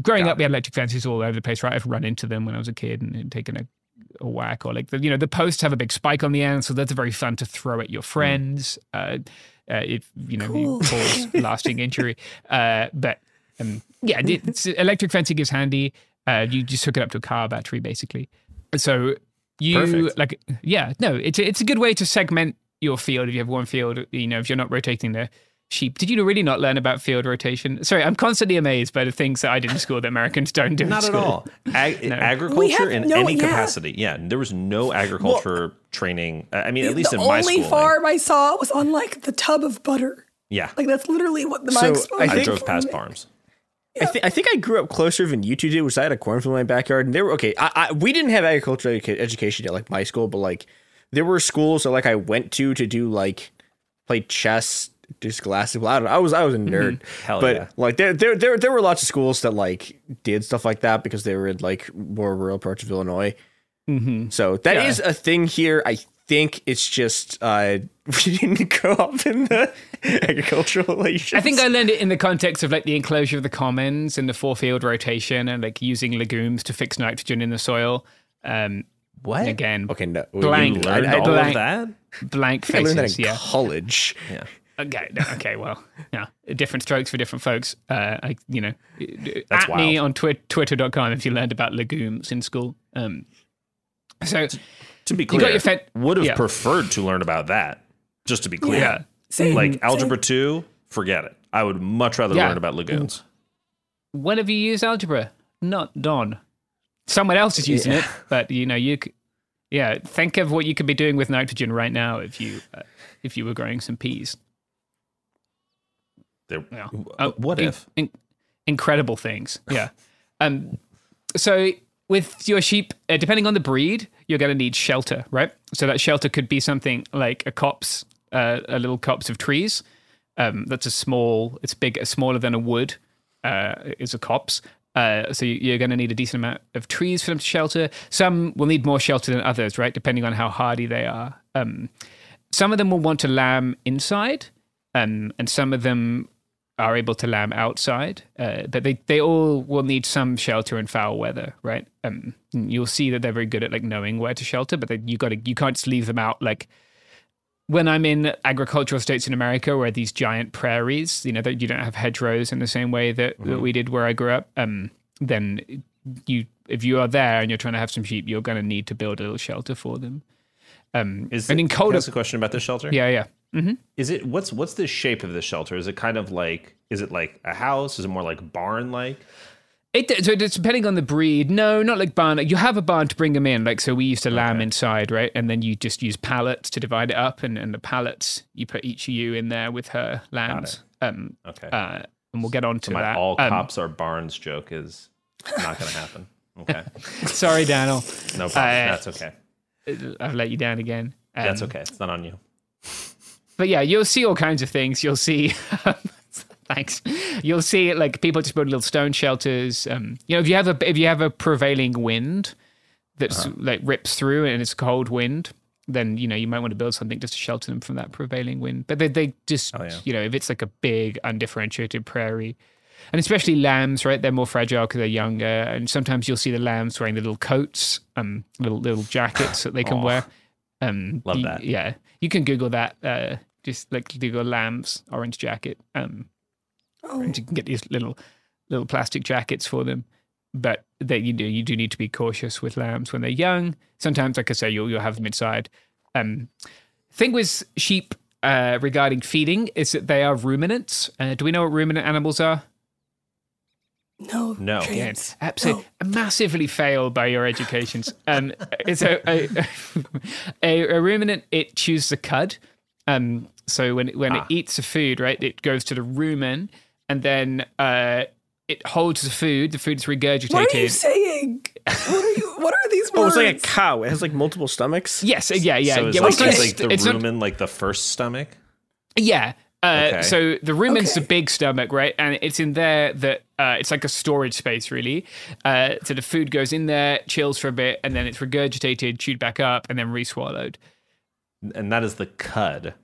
growing Got up, it. we had electric fences all over the place. Right, I've run into them when I was a kid and, and taken a a whack or like the, you know the posts have a big spike on the end so that's very fun to throw at your hmm. friends mm. Uh, if you know cool. cause *laughs* lasting injury. Uh, but um, yeah, electric fencing is handy. Uh, you just hook it up to a car battery, basically. So you Perfect. like, yeah, no, it's a, it's a good way to segment your field if you have one field. You know, if you're not rotating the sheep. Did you really not learn about field rotation? Sorry, I'm constantly amazed by the things that I did in school that Americans don't do. Not at all. *laughs* Ag- no. Agriculture in no, any yeah. capacity. Yeah, there was no agriculture well, training. Uh, I mean, at least in my school. The only farm I saw was on like the tub of butter. Yeah, like that's literally what the so I, I drove past farms. I, th- I think I grew up closer than you two did, which I had a cornfield in my backyard, and they were okay. I, I we didn't have agricultural education at like my school, but like there were schools that like I went to to do like play chess, do scholastic. Well, I don't know. I was I was a nerd, Hell yeah. but yeah. like there, there there there were lots of schools that like did stuff like that because they were in like more rural parts of Illinois. Mm-hmm. So that is Yeah. a thing here. I think it's just uh, *laughs* we didn't grow up in the agricultural *laughs* relations. I think I learned it in the context of like the enclosure of the commons and the four field rotation and like using legumes to fix nitrogen in the soil. Um, What? again? okay, no, Blank. I- I all blank- of that? Blank I learned that in Yeah. college. Yeah. Okay. no, Okay. Well, *laughs* yeah. Different strokes for different folks. Uh, I, you know, That's at me wild. on twi- twitter.com if you learned about legumes in school. Um, so To be You clear, got your fet- would have yeah. preferred to learn about that. Just to be clear. yeah. Same. Like algebra 2, forget it. I would much rather Yeah. learn about legumes. When have you used algebra? Not Don. Someone else is using it, but you know, you c- yeah, think of what you could be doing with nitrogen right now if you uh, if you were growing some peas. There- Yeah. Uh, what in- if? in- incredible things. *laughs* Yeah. um. So with your sheep, uh, depending on the breed, you're going to need shelter, right? So that shelter could be something like a copse, uh, a little copse of trees. Um, that's a small. It's big, smaller than a wood. Uh, is a copse. Uh, so you- you're going to need a decent amount of trees for them to shelter. Some will need more shelter than others, right? Depending on how hardy they are. Um, some of them will want to lamb inside, um, and some of them are able to lamb outside. Uh, but they, they all will need some shelter in foul weather, right? Um, you'll see that they're very good at like knowing where to shelter, but they, you got to you can't just leave them out like when I'm in agricultural states in America where these giant prairies, you know, that you don't have hedgerows in the same way that, that we did where I grew up, um, then you if you are there and you're trying to have some sheep, you're going to need to build a little shelter for them. Um, Is and in colder, ask a question about this shelter? yeah, yeah. Is it what's what's the shape of the shelter? Is it kind of like is it like a house? Is it more like barn like? It so it's depending on the breed. No, not like barn. You have a barn to bring them in. Like so, we used to lamb inside, right? And then you just use pallets to divide it up, and, and the pallets you put each of you in there with her lambs. Um, Okay. uh, and we'll get on to So that. all Um, cops are barns joke is not going to happen. Okay. *laughs* Sorry, Daniel. No problem. Uh, That's okay. I've let you down again. Um, That's okay. It's not on you. But yeah, you'll see all kinds of things. You'll see. *laughs* Thanks. You'll see like people just build little stone shelters. Um, you know, if you have a if you have a prevailing wind that's Uh-huh. like rips through and it's a cold wind, then you know you might want to build something just to shelter them from that prevailing wind. But they they just Oh, yeah. you know if it's like a big undifferentiated prairie, and especially lambs, right? They're more fragile because they're younger, and sometimes you'll see the lambs wearing the little coats, um, little little jackets that they can Aw. wear. Um, Love you- that. Yeah, you can Google that. Uh, just like Google lambs orange jacket. Um, Oh, and you can get these little little plastic jackets for them. But that you do you do need to be cautious with lambs when they're young. Sometimes, like I say, you'll you'll have them inside. Um, thing with sheep uh, regarding feeding is that they are ruminants. Uh, do we know what ruminant animals are? no. No. Again, Trans. absolutely massively failed by your educations. Um, it's a, a, *laughs* a, a ruminant. It chews the cud. Um, so when it, when it Ah. eats the food, right, it goes to the rumen, and then uh, it holds the food. The food is regurgitated. What are you saying? What are you? What are these *laughs* Oh, it's like a cow. It has like multiple stomachs. Yes, uh, yeah, yeah, so yeah. like, well, is it's like the it's not- rumen like the first stomach? Yeah. Uh, Okay. So the rumen's Okay. the big stomach, right? And it's in there that uh, it's like a storage space, really. Uh, so the food goes in there, chills for a bit, and then it's regurgitated, chewed back up, and then re-swallowed. And that is the cud.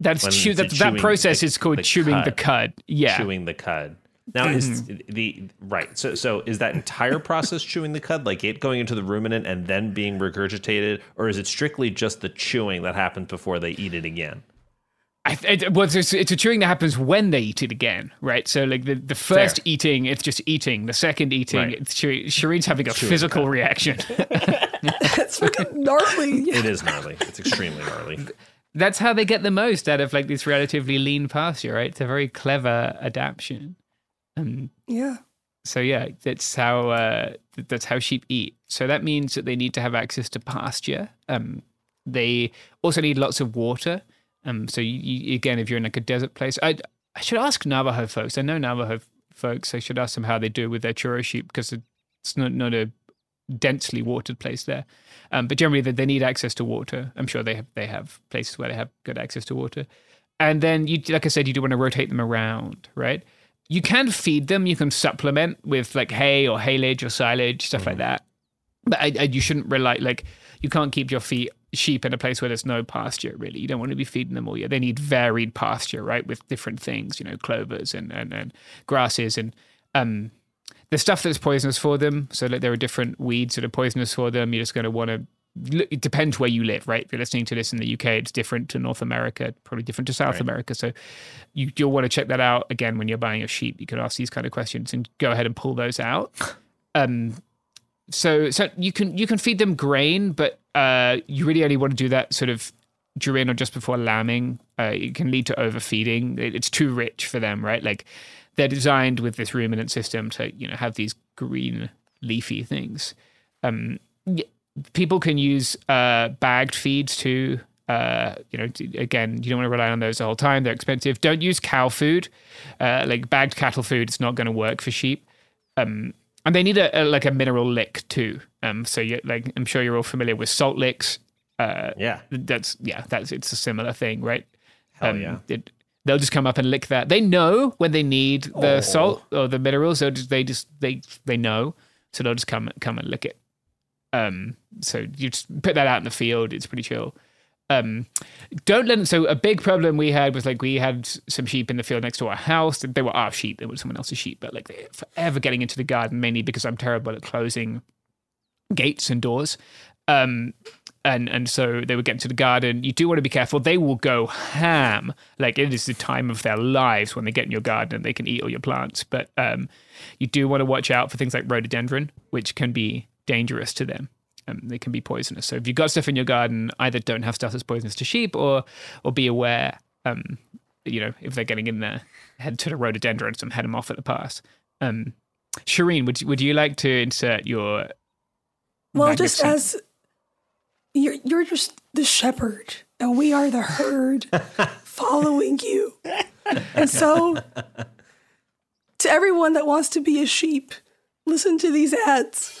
That's chew, that, that process the- is called the chewing the cud. cud. Yeah. Chewing the cud. Now is mm-hmm. the right. So so is that entire process chewing the cud, like it going into the ruminant and then being regurgitated, or is it strictly just the chewing that happens before they eat it again? I, it, well, it's, it's a chewing that happens when they eat it again, right? So, like the, the first Fair. eating, it's just eating. The second eating, Right. it's chewing. Shereen's having a Chewing physical cud. reaction. *laughs* It's fucking gnarly. Yeah. *laughs* It is gnarly. It's extremely gnarly. That's how they get the most out of like this relatively lean pasture, right? It's a very clever adaptation. Um, yeah. so yeah, that's how uh, that's how sheep eat. So that means that they need to have access to pasture. Um, they also need lots of water. Um, so you, you, again, if you're in like a desert place, I I should ask Navajo folks. I know Navajo folks. I should ask them how they do with their churro sheep because it's not not a densely watered place there. Um, but generally, they, they need access to water. I'm sure they have they have places where they have good access to water. and then you, like I said, you do want to rotate them around, right? You can feed them. You can supplement with like hay or haylage or silage, stuff like that. But I, I, you shouldn't rely like you can't keep your feet sheep in a place where there's no pasture. Really, you don't want to be feeding them all year. They need varied pasture, right, with different things. You know, clovers and and, and grasses and um the stuff that's poisonous for them. So like there are different weeds that are poisonous for them. You're just going to want to. It depends where you live, right? If you're listening to this in the UK, it's different to North America, probably different to South Right. America. So you, you'll want to check that out again when you're buying a sheep. You could ask these kind of questions and go ahead and pull those out. *laughs* Um, so so you can you can feed them grain, but uh, you really only want to do that sort of during or just before lambing. Uh, it can lead to overfeeding. It, it's too rich for them, right? Like they're designed with this ruminant system to you know have these green leafy things. Um, people can use uh, bagged feeds too. Uh, you know, again, you don't want to rely on those the whole time. They're expensive. Don't use cow food, uh, like bagged cattle food. It's not going to work for sheep. Um, and they need a, a like a mineral lick too. Um, so you like I'm sure you're all familiar with salt licks. Uh, Yeah. that's yeah, that's it's a similar thing, right? Hell yeah. It, they'll just come up and lick that. They know when they need the salt or the minerals. They'll just, they just they they know, so they'll just come come and lick it. Um, so you just put that out in the field. It's pretty chill. Um, don't let. So a big problem we had was like we had some sheep in the field next to our house. They were our sheep. They were someone else's sheep, but like they're forever getting into the garden, mainly because I'm terrible at closing gates and doors. Um, and and so they would get into the garden. You do want to be careful. They will go ham. Like it is the time of their lives when they get in your garden and they can eat all your plants. But um, you do want to watch out for things like rhododendron, which can be dangerous to them. Um, they can be poisonous. So if you've got stuff in your garden, either don't have stuff that's poisonous to sheep, or or be aware. Um, you know, if they're getting in there, head to the rhododendrons and head them off at the pass. Um, Shereen, would you- would you like to insert your Well, just as you're you're just the shepherd, and we are the herd *laughs* following you. And so, to everyone that wants to be a sheep, listen to these ads.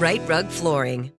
Rite Rug Flooring.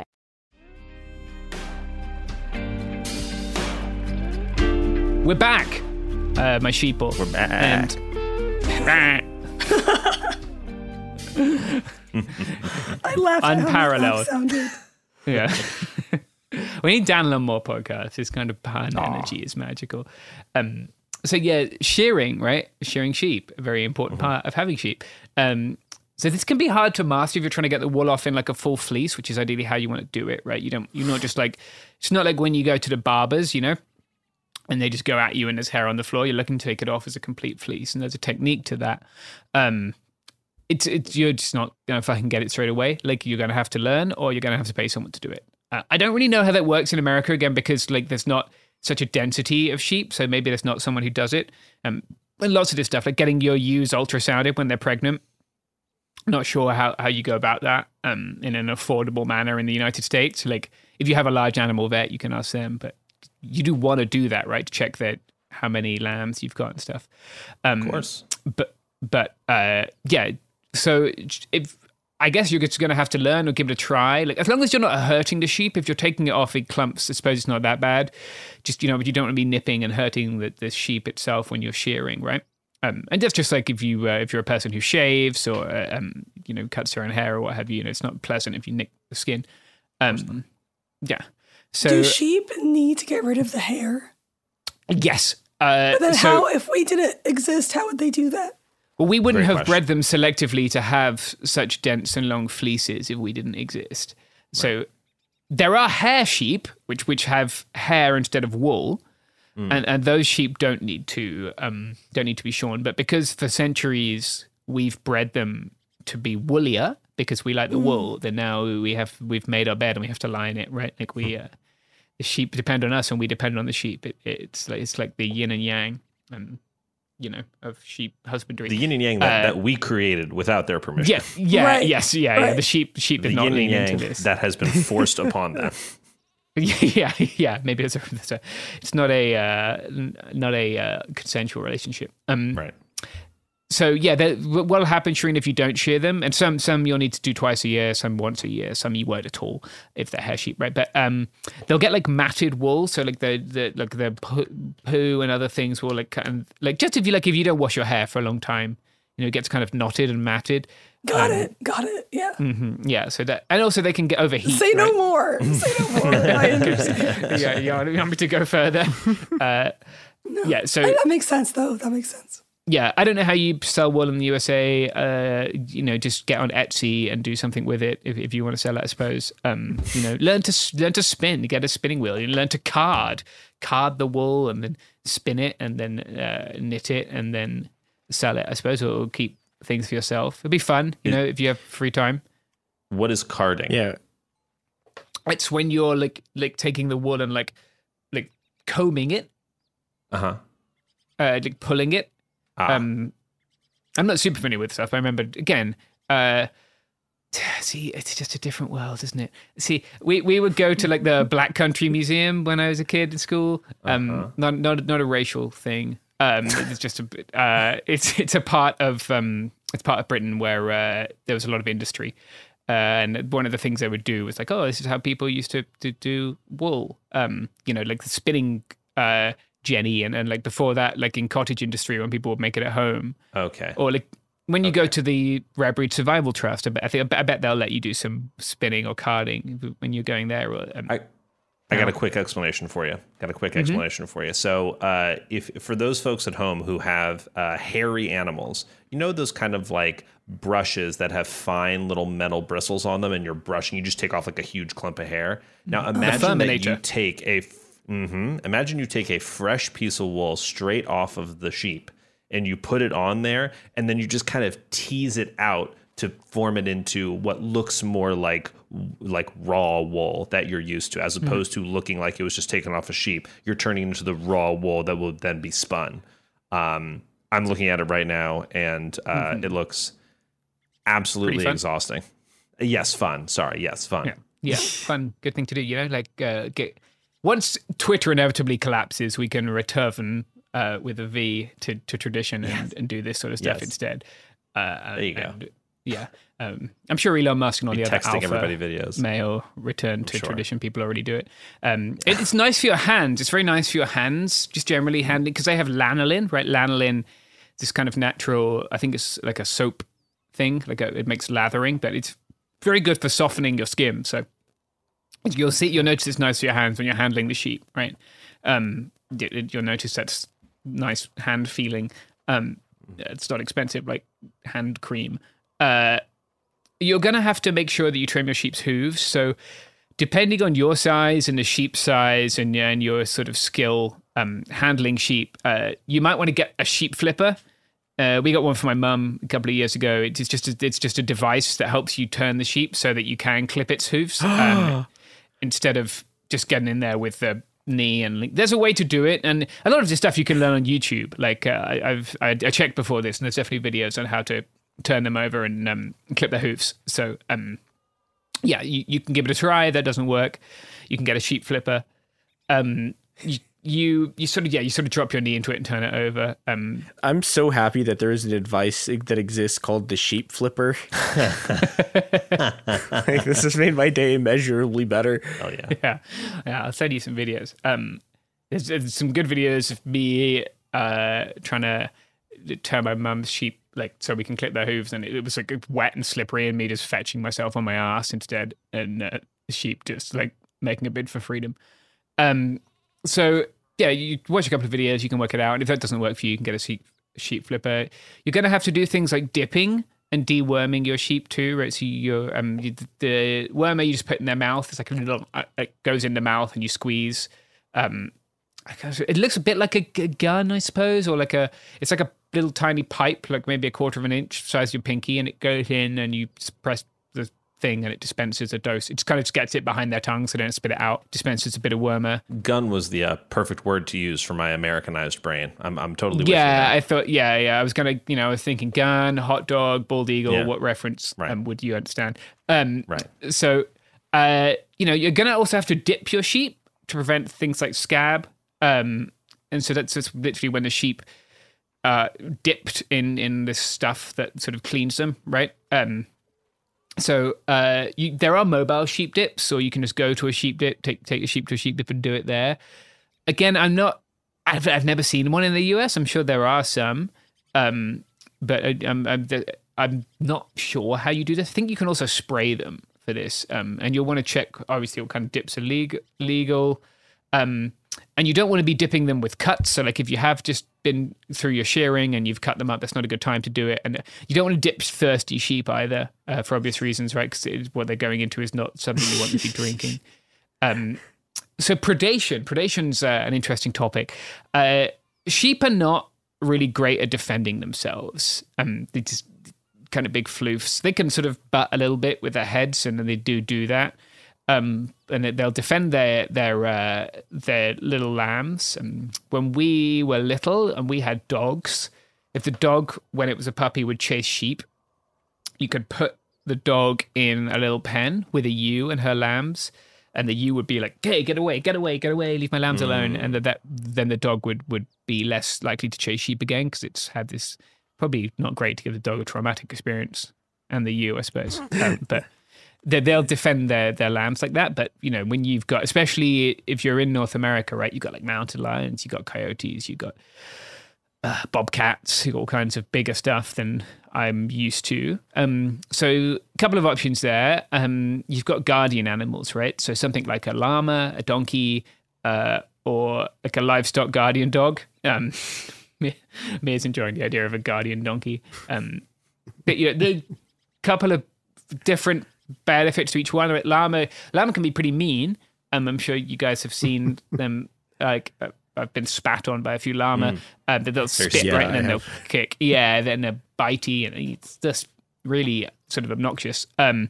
We're back, uh, my sheeple. We're back. And I laughed at how Unparalleled. sounded. yeah, *laughs* we need Dan on more podcasts. His kind of pun energy is magical. Um, so yeah, shearing, right? Shearing sheep, a very important part of having sheep. Um, so this can be hard to master if you're trying to get the wool off in like a full fleece, which is ideally how you want to do it, right? You don't, you're not just like, it's not like when you go to the barbers, you know, and they just go at you and there's hair on the floor. You're looking to take it off as a complete fleece, and there's a technique to that. Um, it's it's you're just not gonna fucking get it straight away. Like you're gonna have to learn, or you're gonna have to pay someone to do it. Uh, I don't really know how that works in America again because like there's not such a density of sheep, so maybe there's not someone who does it. Um, and lots of this stuff like getting your ewes ultrasounded when they're pregnant. Not sure how, how you go about that um, in an affordable manner in the United States. Like if you have a large animal vet, you can ask them. But you do want to do that, right? To check that how many lambs you've got and stuff. Um, Of course. but but uh, yeah. So if I guess you're just going to have to learn or give it a try. Like as long as you're not hurting the sheep, if you're taking it off in clumps, I suppose it's not that bad. Just you know, but you don't want to be nipping and hurting the, the sheep itself when you're shearing, right? Um, and that's just like if you uh, if you're a person who shaves or uh, um, you know cuts their own hair or what have you. You know, it's not pleasant if you nick the skin. Um, yeah. So Do sheep need to get rid of the hair? yes. Uh, But then, so, how if we didn't exist, how would they do that? Well, we wouldn't Great have question. bred them selectively to have such dense and long fleeces if we didn't exist. So there are hair sheep which which have hair instead of wool, and and those sheep don't need to um don't need to be shorn. But because for centuries we've bred them to be woollier because we like the wool, then now we have we've made our bed and we have to lie in it, right? Like we. Uh, the sheep depend on us and we depend on the sheep. It, it's like it's like the yin and yang, and you know, of sheep husbandry. The yin and yang that, Uh, that we created without their permission. Yeah, yeah, Right, yes, yeah, yeah. The sheep, sheep The did not and lean yang into this. that has been forced upon them. *laughs* *laughs* yeah, yeah. Maybe it's a, it's, a, it's not a, uh, not a uh, consensual relationship. Um, Right. So yeah, that, what will happen, Shereen, if you don't shear them? And some, some you'll need to do twice a year, some once a year, some you won't at all if they're hair sheep, right? But um, they'll get like matted wool, so like the, the like the poo, and other things will like kind of, like just if you like if you don't wash your hair for a long time, you know, it gets kind of knotted and matted. Got it. Got it. Yeah. hmm Yeah, so that and also they can get overheat. Say no right? more. *laughs* Say no more. I understand. yeah, yeah. You want me to go further? *laughs* Uh, yeah. So That makes sense, though. That makes sense. Yeah, I don't know how you sell wool in the USA. Uh, you know, just get on Etsy and do something with it if, if you want to sell it. I suppose. Um, you know, learn to learn to spin. Get a spinning wheel. You learn to card, card the wool, and then spin it, and then uh, knit it, and then sell it. I suppose or keep things for yourself. It'd be fun. You know, if you have free time. What is carding? Yeah. It's when you're like like taking the wool and like like combing it, Uh huh. uh, like pulling it. Ah. Um, I'm not super familiar with stuff. I remember again. Uh, *sighs* see, it's just a different world, isn't it? See, we, we would go to like the *laughs* Black Country Museum when I was a kid in school. Um, not not not a racial thing. Um, it's just a. Uh, it's it's a part of um, it's part of Britain where uh, there was a lot of industry. Uh, and one of the things they would do was like, oh, this is how people used to, to do wool. Um, you know, like the spinning uh, jenny, and, and like before that, like in cottage industry when people would make it at home, okay. or like when you go to the Rare Breed Survival Trust. I think I bet they'll let you do some spinning or carding when you're going there. Or, um, I, I got a quick explanation for you. Got a quick explanation for you. So, uh, if for those folks at home who have uh, hairy animals, you know those kind of like brushes that have fine little metal bristles on them, and you're brushing, you just take off like a huge clump of hair. Now, imagine that you take a, hmm imagine you take a fresh piece of wool straight off of the sheep, and you put it on there, and then you just kind of tease it out to form it into what looks more like like raw wool that you're used to as opposed to looking like it was just taken off a sheep. You're turning into the raw wool that will then be spun. Um, i'm looking at it right now and uh, it looks absolutely exhausting. Yes fun. Sorry. Yes fun. Yeah, yeah, fun, good thing to do. You know, like uh, get once Twitter inevitably collapses, we can return uh, with a V to, to tradition and, and do this sort of stuff Yes. instead. Uh, There you go. and, Yeah, um, I'm sure Elon Musk and all Be the other texting alpha everybody videos. mail return to sure. tradition. People already do it. Um, it- It's nice for your hands. It's very nice for your hands, just generally handling because they have lanolin, right? Lanolin, this kind of natural. I think it's like a soap thing. Like a, it makes lathering, but it's very good for softening your skin. So you'll see, you'll notice it's nice for your hands when you're handling the sheep, right? Um, you'll notice that's nice hand feeling. Um, it's not expensive like hand cream. Uh, you're gonna have to make sure that you trim your sheep's hooves. So, depending on your size and the sheep size and, and your sort of skill um, handling sheep, uh, you might want to get a sheep flipper. Uh, we got one for my mum a couple of years ago. It's just a, it's just a device that helps you turn the sheep so that you can clip its hooves *gasps* um, instead of just getting in there with the knee and link. there's a way to do it and a lot of this stuff you can learn on youtube like uh, i've I, I checked before this and there's definitely videos on how to turn them over and um, clip their hooves so um yeah, you, you can give it a try. That doesn't work. You can get a sheep flipper. Um, you, you you sort of yeah you sort of drop your knee into it and turn it over. Um, I'm so happy that there is an advice that exists called the sheep flipper. *laughs* *laughs* like, this has made my day immeasurably better. Oh yeah, *laughs* yeah, yeah. I'll send you some videos. Um, there's, there's some good videos of me uh trying to turn my mum's sheep like so we can clip their hooves, and it was like wet and slippery, and me just fetching myself on my ass instead, and uh, the sheep just like making a bid for freedom. Um, so yeah, you watch a couple of videos, you can work it out, and if that doesn't work for you, you can get a sheep sheep flipper. You're going to have to do things like dipping and deworming your sheep too, right? So your um you, the wormer you just put in their mouth. It's like a little uh, it goes in the mouth and you squeeze. Um, it looks a bit like a, a gun, I suppose, or like a it's like a little tiny pipe, like maybe a quarter of an inch size of your pinky, and it goes in and you press thing and it dispenses a dose. It just kind of just gets it behind their tongue so they don't spit it out. Dispenses a bit of wormer. Gun was the uh, perfect word to use for my Americanized brain. I'm, I'm totally yeah. I thought yeah yeah. I was gonna you know I was thinking gun, hot dog, bald eagle. Yeah. What reference Right. um, would you understand? Um, Right. So uh, you know you're gonna also have to dip your sheep to prevent things like scab. Um, and so that's just literally when the sheep uh, dipped in in this stuff that sort of cleans them, right? Um, so uh, you, there are mobile sheep dips, or you can just go to a sheep dip, take take a sheep to a sheep dip, and do it there. Again, I'm not. I've I've never seen one in the US. I'm sure there are some, um, but I, I'm, I'm I'm not sure how you do this. I think you can also spray them for this, um, and you'll want to check obviously what kind of dips are legal. legal. Um, and you don't want to be dipping them with cuts. So, like if you have just been through your shearing and you've cut them up, that's not a good time to do it. And you don't want to dip thirsty sheep either, uh, for obvious reasons, right? Because what they're going into is not something you want to be *laughs* drinking. Um, so predation, predation's uh, an interesting topic. Uh, sheep are not really great at defending themselves. Um, they just kind of big floofs. They can sort of butt a little bit with their heads, and then they do do that. Um, and they'll defend their their uh, their little lambs. And when we were little and we had dogs, if the dog, when it was a puppy, would chase sheep, you could put the dog in a little pen with a ewe and her lambs, and the ewe would be like, "Hey, get away, get away, get away, leave my lambs alone," and that, that then the dog would would be less likely to chase sheep again because it's had this probably not great to give the dog a traumatic experience and the ewe, I suppose, *laughs* um, but they'll defend their their lambs like that. But you know, when you've got, especially if you're in North America, right? You've got like mountain lions, you've got coyotes, you've got uh, bobcats, all kinds of bigger stuff than I'm used to. Um, so a couple of options there. Um, you've got guardian animals, right? So something like a llama, a donkey, uh, or like a livestock guardian dog. Um, *laughs* me is enjoying the idea of a guardian donkey. Um, but you know, the couple of different benefits to each one. Right? Llama, llama can be pretty mean. Um, I'm sure you guys have seen *laughs* them. Like uh, I've been spat on by a few llama. Mm. That they'll spit yeah, right and then they'll kick. Yeah, then they're bitey and it's just really sort of obnoxious um,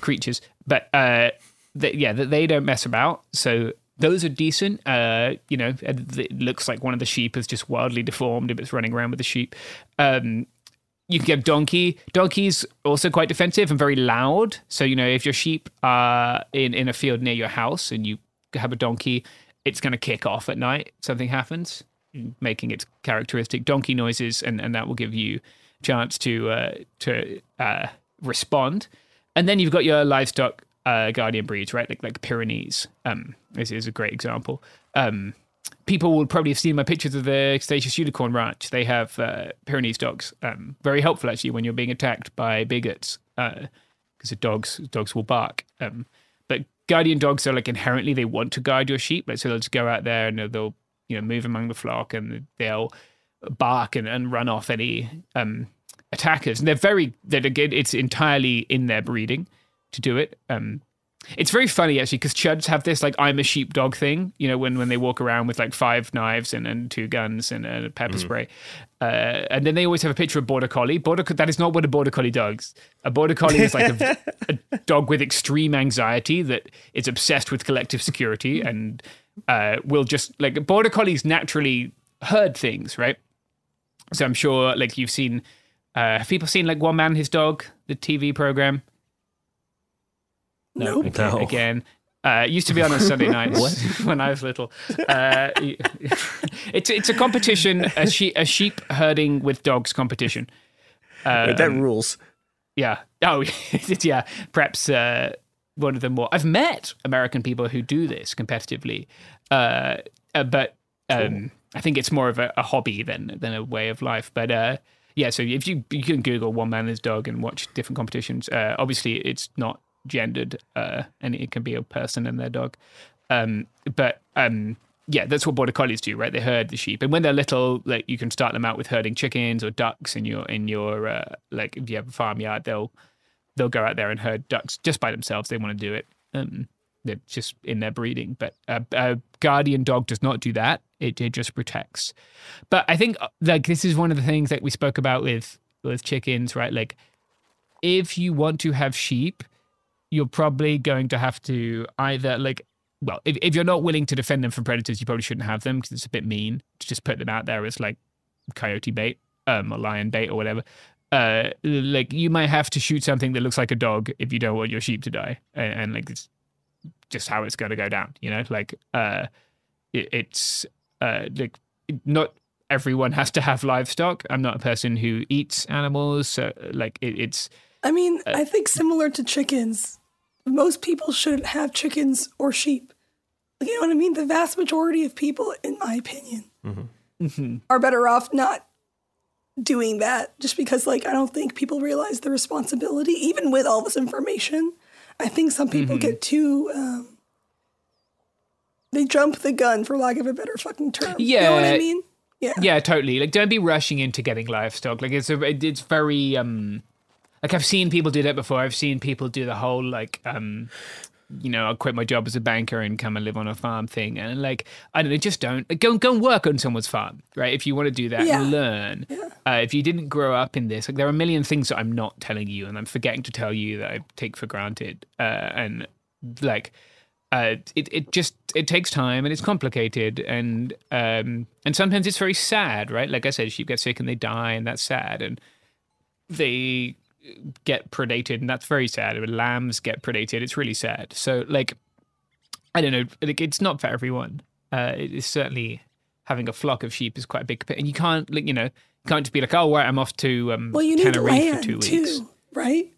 creatures. But uh, they, yeah, they don't mess about. So those are decent. Uh, you know, it looks like one of the sheep is just wildly deformed if it's running around with the sheep. Um, you can get donkey. Donkey's also quite defensive and very loud. So you know, if your sheep are in in a field near your house and you have a donkey, it's going to kick off at night. Something happens, making its characteristic donkey noises, and and that will give you a chance to uh, to uh, respond. And then you've got your livestock uh, guardian breeds, right? Like like Pyrenees. Um, this is a great example. Um, people will probably have seen my pictures of the Statius Unicorn Ranch. They have uh, Pyrenees dogs. Um, very helpful actually when you're being attacked by bigots, because the dogs dogs will bark. Um, but guardian dogs are like inherently they want to guard your sheep. Like so they'll just go out there and they'll, you know move among the flock and they'll bark and, and run off any um, attackers. And they're very that again it's entirely in their breeding to do it. Um, it's very funny actually because chuds have this like I'm a sheepdog thing, you know, when when they walk around with like five knives and, and two guns and a pepper spray, uh, and then they always have a picture of border collie. Border that is not what a border collie does. A border collie is like a, *laughs* a dog with extreme anxiety that is obsessed with collective security and uh, will just like border collies naturally herd things, right? So I'm sure like you've seen. Uh, have people seen like One Man His Dog, the TV program? No, Nope. No. again. Uh, it used to be on a Sunday *laughs* night *laughs* when I was little. Uh, *laughs* it's it's a competition, a, she- a sheep herding with dogs competition. Wait, that rules. Yeah. Oh, yeah. Perhaps uh, one of the more. I've met American people who do this competitively, uh, uh, but um, I think it's more of a, a hobby than than a way of life. But uh, yeah, so if you you can Google one man and his dog and watch different competitions. Uh, obviously, it's not gendered, uh, and it can be a person and their dog. Um, but um, yeah, that's what border collies do, right? They herd the sheep, and when they're little, like you can start them out with herding chickens or ducks in your in your uh, like if you have a farmyard, they'll they'll go out there and herd ducks just by themselves. They want to do it. Um, they're just in their breeding, but a, a guardian dog does not do that. It, it just protects. But I think uh, like this is one of the things that we spoke about with with chickens, right? Like if you want to have sheep, you're probably going to have to either like well, if, if you're not willing to defend them from predators, you probably shouldn't have them because it's a bit mean to just put them out there as like coyote bait um, or lion bait or whatever. Uh, like you might have to shoot something that looks like a dog if you don't want your sheep to die, and, and like it's just how it's going to go down. You know, like uh, it, it's uh, like not everyone has to have livestock. I'm not a person who eats animals, so like it, it's I mean, I think similar to chickens, most people shouldn't have chickens or sheep. You know what I mean? The vast majority of people, in my opinion, are better off not doing that just because, like, I don't think people realize the responsibility, even with all this information. I think some people get too, um, they jump the gun, for lack of a better fucking term. You know what I mean? Yeah. Yeah, totally. Like, don't be rushing into getting livestock. Like, it's a, it's very um, like I've seen people do that before. I've seen people do the whole like um, you know, I'll quit my job as a banker and come and live on a farm thing. And like, I don't know, just don't go go and work on someone's farm, right? If you want to do that, Yeah. learn. Uh, if you didn't grow up in this, like, there are a million things that I'm not telling you, and I'm forgetting to tell you that I take for granted. Uh, and like, uh, it it just it takes time and it's complicated and um and sometimes it's very sad, right? Like I said, sheep get sick and they die, and that's sad, and they get predated, and that's very sad. When lambs get predated, it's really sad. So like, I don't know, like it's not for everyone. Uh, it is certainly having a flock of sheep is quite a big, and you can't like you know you can't just be like, oh right, I'm off to um Well, you need Tenerife land for two too, weeks. right?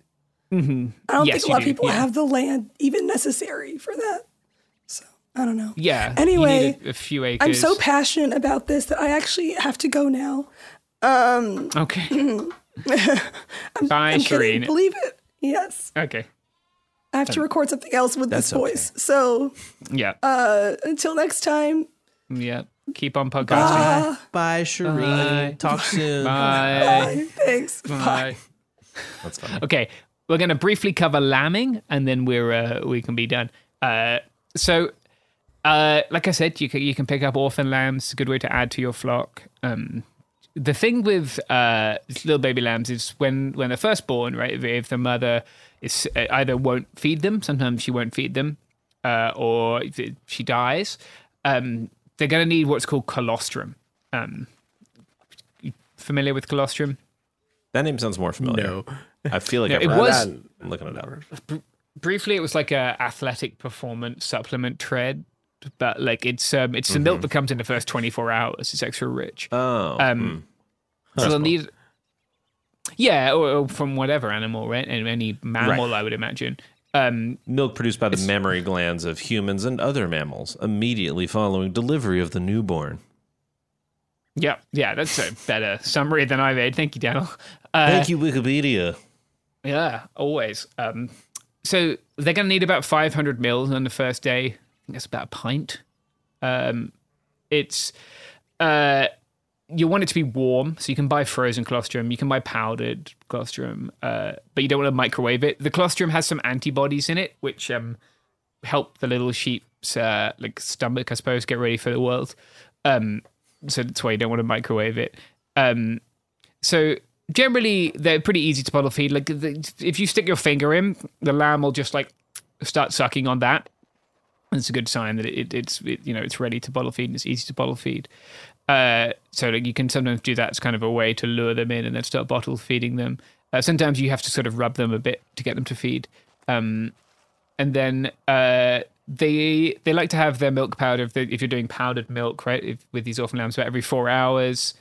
hmm I don't Yes, think a lot of do, people yeah. have the land even necessary for that. So I don't know. Yeah. Anyway, a, a few acres. I'm so passionate about this that I actually have to go now. Um, okay. *clears throat* I'm, Bye, I'm kidding. Shereen. Believe it. Yes. Okay. I have to record something else with this That's okay. voice. So Yeah. uh, until next time, yeah. Keep on podcasting. Bye, Shereen. Talk soon. Bye. bye. Thanks. Bye. That's fine. Okay, we're going to briefly cover lambing, and then we're uh, we can be done. Uh, so, uh, like I said, you can you can pick up orphan lambs. A good way to add to your flock. Um, the thing with uh, little baby lambs is when when they're first born, right? If, if the mother is uh, either won't feed them, sometimes she won't feed them, uh, or if it, she dies, um, they're going to need what's called colostrum. Um, familiar with colostrum? That name sounds more familiar. No. I feel like No, I've it read was- that. I'm looking it up. briefly it was like a athletic performance supplement tread but like it's um it's the milk that comes in the first 24 hours it's extra rich Oh. um hmm. so they'll need yeah or, or from whatever animal right and any mammal i would imagine um Milk produced by the mammary glands of humans and other mammals immediately following delivery of the newborn. yeah yeah that's a better summary than i made thank you daniel uh, Thank you, Wikipedia. Yeah, always. Um, so they're going to need about 500 mils on the first day. I think that's about a pint. Um, it's uh, you want it to be warm, so you can buy frozen colostrum. You can buy powdered colostrum, uh, but you don't want to microwave it. The colostrum has some antibodies in it, which um, help the little sheep's uh, like stomach, I suppose, get ready for the world. Um, so that's why you don't want to microwave it. Um, so generally, they're pretty easy to bottle feed. Like the, if you stick your finger in, the lamb will just like start sucking on that. It's a good sign that it, it's it, you know it's ready to bottle feed and it's easy to bottle feed. Uh, so like you can sometimes do that as kind of a way to lure them in and then start bottle feeding them. Uh, sometimes you have to sort of rub them a bit to get them to feed. Um, and then uh, they they like to have their milk powder if, they, if you're doing powdered milk, right? If, with these orphan lambs, about every four hours.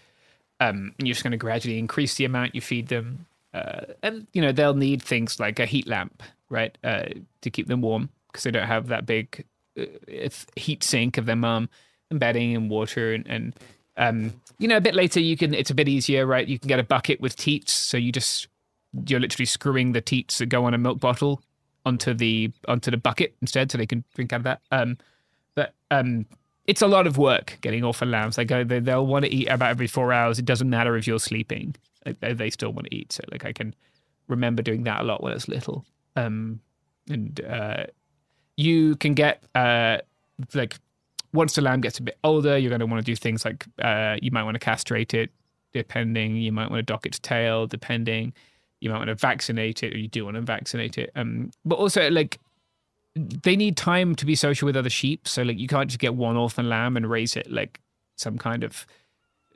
Um, and you're just going to gradually increase the amount you feed them, uh, and you know they'll need things like a heat lamp, right, uh, to keep them warm because they don't have that big heat sink of their mum and bedding and water and, and um, you know a bit later you can it's a bit easier, right? You can get a bucket with teats, so you just you're literally screwing the teats that go on a milk bottle onto the onto the bucket instead, so they can drink out of that. Um, but um, it's a lot of work getting orphan lambs. They go, they, they'll want to eat about every four hours. It doesn't matter if you're sleeping; like, they, they still want to eat. So, like, I can remember doing that a lot when I was little. Um, and uh, you can get uh, like once the lamb gets a bit older, you're going to want to do things like uh, you might want to castrate it, depending. You might want to dock its tail, depending you might want to vaccinate it or you do want to vaccinate it. Um, but also like they need time to be social with other sheep. So like you can't just get one orphan lamb and raise it like some kind of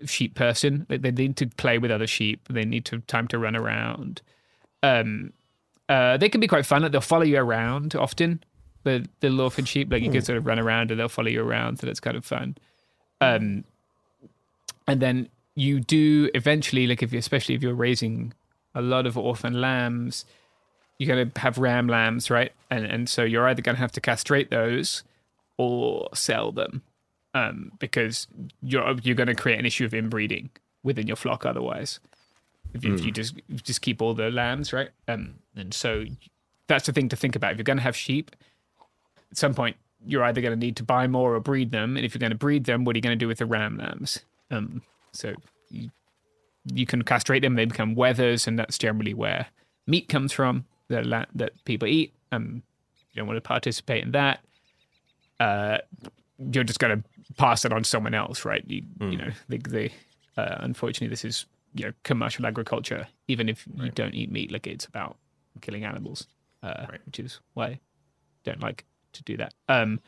sheep person. Like, they need to play with other sheep. They need to time to run around. Um, uh, they can be quite fun. Like they'll follow you around often. The the orphan sheep, like you can sort of run around and they'll follow you around. So that's kind of fun. Um, and then you do eventually, like if you, especially if you're raising a lot of orphan lambs, you're going to have ram lambs, right? And and so you're either going to have to castrate those or sell them, um, because you're you're going to create an issue of inbreeding within your flock otherwise. If you, mm. if you just you just keep all the lambs, right? Um, and so that's the thing to think about. If you're going to have sheep, at some point you're either going to need to buy more or breed them. And if you're going to breed them, what are you going to do with the ram lambs? Um, so you you can castrate them; they become wethers, and that's generally where meat comes from that la- that people eat. Um, you don't want to participate in that. Uh, you're just going to pass it on to someone else, right? You, mm. you know, the, the uh, unfortunately, this is you know commercial agriculture. Even if right. you don't eat meat, like it's about killing animals, uh, right. which is why I don't like to do that. Um,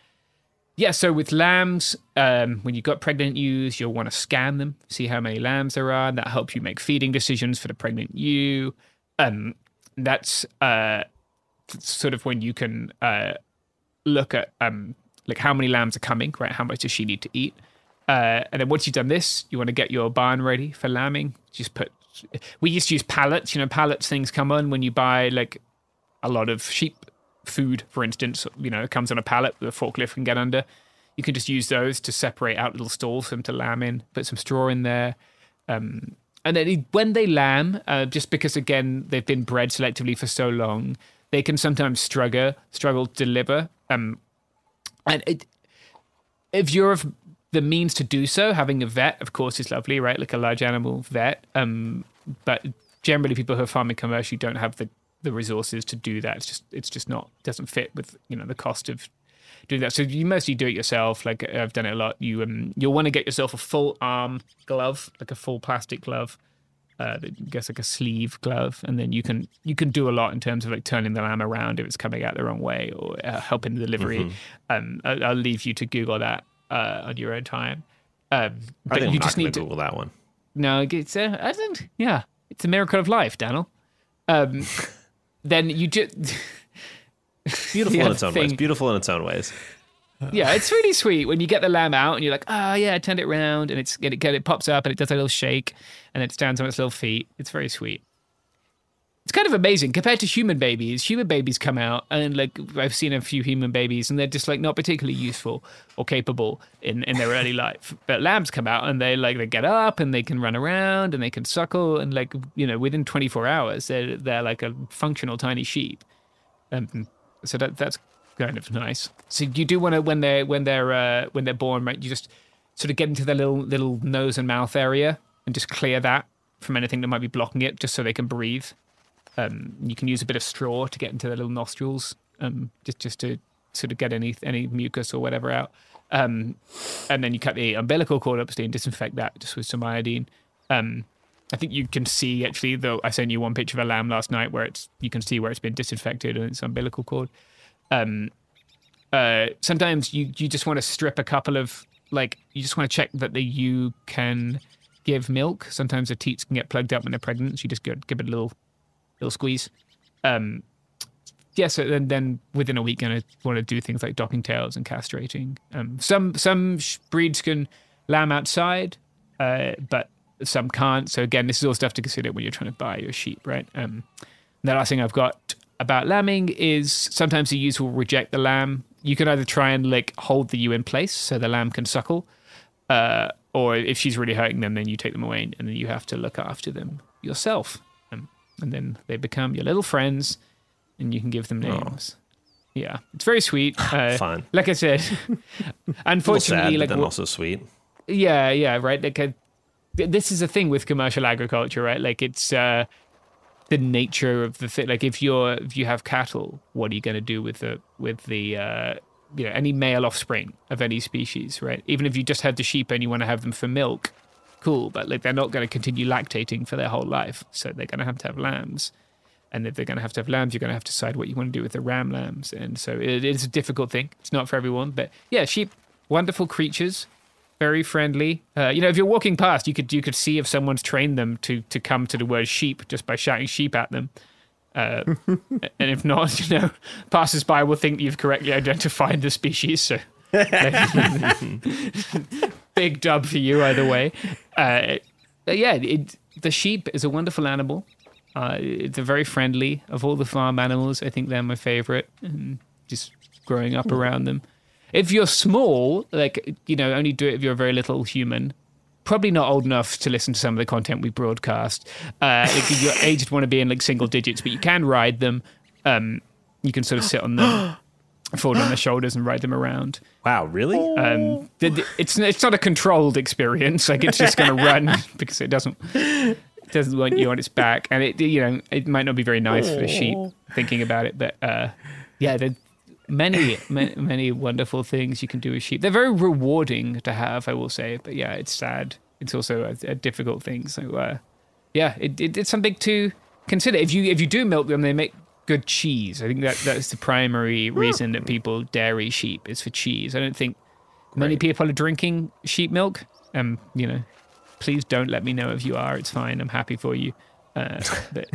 yeah, so with lambs, um, when you've got pregnant ewes, you'll want to scan them, see how many lambs there are. That helps you make feeding decisions for the pregnant ewe. Um, that's uh, sort of when you can uh, look at um, like how many lambs are coming, right? How much does she need to eat? Uh, and then once you've done this, you want to get your barn ready for lambing. Just put. We used to use pallets. You know, pallets things come on when you buy like a lot of sheep food, for instance, you know, comes on a pallet a forklift can get under. You can just use those to separate out little stalls for them to lamb in. Put some straw in there. Um, and then when they lamb, uh, just because again they've been bred selectively for so long, they can sometimes struggle struggle to deliver. Um, and it, if you're of the means to do so, having a vet, of course, is lovely, right? Like a large animal vet. Um, but generally, people who are farming commercially don't have the the resources to do that. It's just it's just not doesn't fit with you know the cost of doing that. So you mostly do it yourself. Like I've done it a lot. You um you'll want to get yourself a full arm glove, like a full plastic glove. Uh, I guess like a sleeve glove, and then you can you can do a lot in terms of like turning the lamb around if it's coming out the wrong way or uh, helping the delivery. Mm-hmm. Um, I'll, I'll, leave you to Google that uh, on your own time. Um, but you just need to Google that one. No, it's uh, I don't. Yeah, it's a miracle of life, Daniel. Um, *laughs* then you just *laughs* beautiful in its own thing. ways. Beautiful in its own ways. Yeah, it's really sweet when you get the lamb out and you're like, oh yeah, I turned it around and it's it, it, it pops up and it does a little shake and it stands on its little feet. It's very sweet. It's kind of amazing compared to human babies. Human babies come out and like I've seen a few human babies and they're just like not particularly useful or capable in, in their early life. But lambs come out and they like they get up and they can run around and they can suckle and like you know within 24 hours they're they're like a functional tiny sheep. Um, so that that's kind of nice. So you do want to when they're when they're uh, when they're born, right? You just sort of get into their little little nose and mouth area and just clear that from anything that might be blocking it, just so they can breathe. Um, you can use a bit of straw to get into their little nostrils, um, just just to sort of get any any mucus or whatever out. Um, and then you cut the umbilical cord obviously and disinfect that just with some iodine. Um, I think you can see actually though I sent you one picture of a lamb last night where it's you can see where it's been disinfected and its umbilical cord. Um, uh, sometimes you you just want to strip a couple of like you just want to check that the ewe can give milk. Sometimes the teats can get plugged up when they're pregnant, so you just give, give it a little little squeeze. Um, yeah, so then, then within a week, to want to do things like docking tails and castrating. Um, some some breeds can lamb outside, uh, but some can't. So again, this is all stuff to consider when you're trying to buy your sheep, right? Um, the last thing I've got about lambing is sometimes the ewes will reject the lamb. You can either try and like hold the ewe in place so the lamb can suckle, uh, or if she's really hurting them, then you take them away and then you have to look after them yourself. And then they become your little friends and you can give them names. Yeah, it's very sweet. *sighs* Uh, Fun. Like I said, *laughs* unfortunately, sad, like then also sweet. yeah, yeah, right. Like, uh, this is a thing with commercial agriculture, right? Like, it's uh, the nature of the thing. Like, if you're if you have cattle, what are you going to do with the with the uh, you know any male offspring of any species, right? Even if you just had the sheep and you want to have them for milk, cool. But like, they're not going to continue lactating for their whole life, so they're going to have to have lambs. And if they're going to have to have lambs, you're going to have to decide what you want to do with the ram lambs. And so it is a difficult thing. It's not for everyone, but yeah, sheep, wonderful creatures very friendly. Uh, you know, if you're walking past, you could you could see if someone's trained them to to come to the word sheep just by shouting sheep at them. Uh, *laughs* and if not, you know, passers-by will think you've correctly identified the species. So, *laughs* *laughs* big dub for you either way. Uh, yeah, it, the sheep is a wonderful animal. Uh, they're very friendly. Of all the farm animals, I think they're my favorite. And just growing up around them. If you're small, like you know, only do it if you're a very little human. Probably not old enough to listen to some of the content we broadcast. Uh, if your *laughs* age would want to be in like single digits, but you can ride them. Um, you can sort of sit on them, *gasps* *gasps* *gasps* fold on their *gasps* shoulders, and ride them around. Wow, really? Um, it's it's not a controlled experience. Like it's just going to run *laughs* *laughs* because it doesn't it doesn't want you on its back, and it you know it might not be very nice for the sheep thinking about it, but uh, yeah, there many *laughs* many many wonderful things you can do with sheep. They're very rewarding to have, I will say, but yeah, it's sad. It's also a, a difficult thing. So uh, yeah, it, it, it's something to consider. If you if you do milk them, they make good cheese. I think that that's the primary reason that people dairy sheep is for cheese. I don't think many people are drinking sheep milk. Um, you know, please don't let me know if you are. It's fine. I'm happy for you. Uh, *laughs* but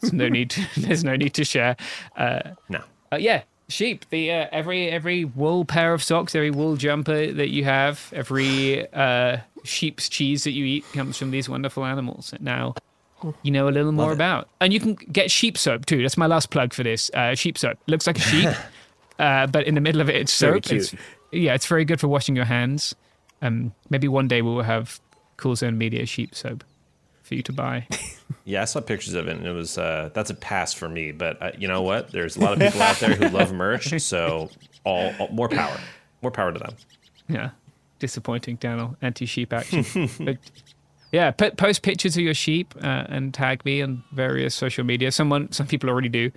there's no need. To, *laughs* there's no need to share. Uh, No. uh, yeah, sheep. The uh, every every wool pair of socks, every wool jumper that you have, every uh, sheep's cheese that you eat comes from these wonderful animals. Now, you know a little more about, and you can get sheep soap too. That's my last plug for this. Uh, sheep soap looks like a sheep, *laughs* uh, but in the middle of it, it's soap. It's, cute. yeah, it's very good for washing your hands. Um, maybe one day we will have Cool Zone Media sheep soap for you to buy. *laughs* Yeah, I saw pictures of it, and it was uh, that's a pass for me. But uh, you know what? There's a lot of people out there who love merch, *laughs* so all, all more power, more power to them. Yeah, disappointing, Daniel. Anti-sheep action. but yeah, post pictures of your sheep uh, and tag me on various social media. Someone, some people already do.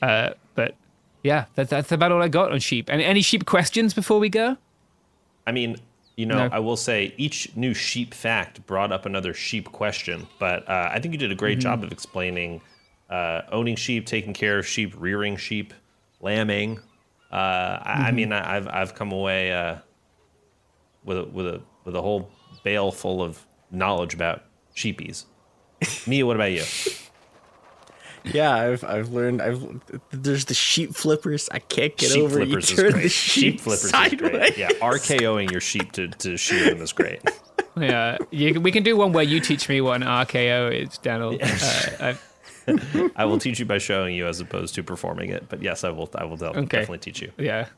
Uh, but yeah, that, that's about all I got on sheep. And any sheep questions before we go? I mean, you know, No. I will say each new sheep fact brought up another sheep question, but uh, I think you did a great job of explaining uh, owning sheep, taking care of sheep, rearing sheep, lambing. Uh, I, I mean, I, I've I've come away uh, with a, with a with a whole bale full of knowledge about sheepies. Mia, what about you? *laughs* Yeah, I've I've learned. I've there's the sheep flippers. I can't get sheep over. it. flippers you turn the sheep sheep flippers sideways. is great. Yeah, RKOing your sheep to to shear them is great. *laughs* Yeah, you, we can do one where you teach me what an RKO is, Daniel. Uh, I, *laughs* I will teach you by showing you as opposed to performing it. But yes, I will. I will del- Okay. definitely teach you. yeah,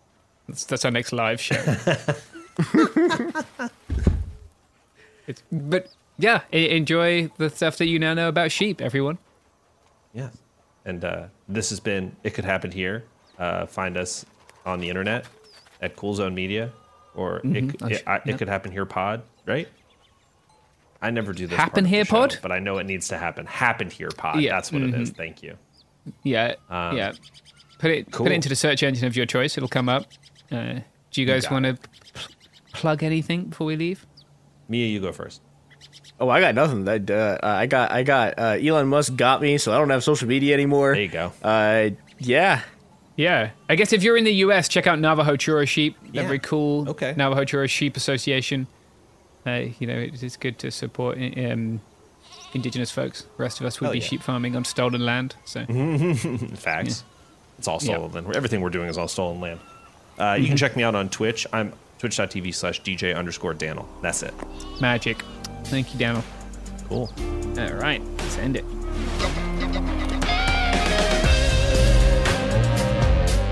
that's, that's our next live show. It's, but yeah, enjoy the stuff that you now know about sheep, everyone. Yes. And uh, this has been It Could Happen Here. Uh, find us on the internet at Cool Zone Media or it, Oh, it, sh- I- it. Could Happen Here Pod, right? I never do this. Happen part of the Here show, Pod? But I know it needs to happen. Happen Here Pod. Yeah, That's what it is. Thank you. Yeah, Um, yeah. Put it put it into the search engine of your choice. It'll come up. Uh, do you guys want to plug anything before we leave? Mia, you go first. Oh, I got nothing. I, uh, I got I got uh, Elon Musk got me, so I don't have social media anymore. There you go. Uh, yeah. Yeah, I guess if you're in the U.S., check out Navajo Churro Sheep. They're Yeah. very cool. Okay. Navajo Churro Sheep Association. Uh, you know, it- it's good to support um, indigenous folks. The rest of us would Hell be yeah. sheep farming on stolen land. So *laughs* Facts. It's all stolen Yeah. land. Everything we're doing is all stolen land. Uh, You can check me out on Twitch. I'm twitch.tv slash DJ underscore Daniel. That's it. Magic. Thank you, Daniel. Cool. All right, send it.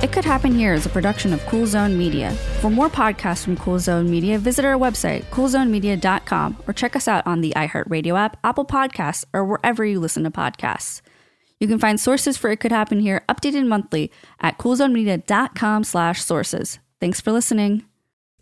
It Could Happen Here is a production of Cool Zone Media. For more podcasts from Cool Zone Media, visit our website, coolzonemedia.com, or check us out on the iHeartRadio app, Apple Podcasts, or wherever you listen to podcasts. You can find sources for It Could Happen Here updated monthly at coolzonemedia.com slash sources. Thanks for listening.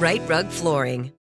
Rite Rug Flooring.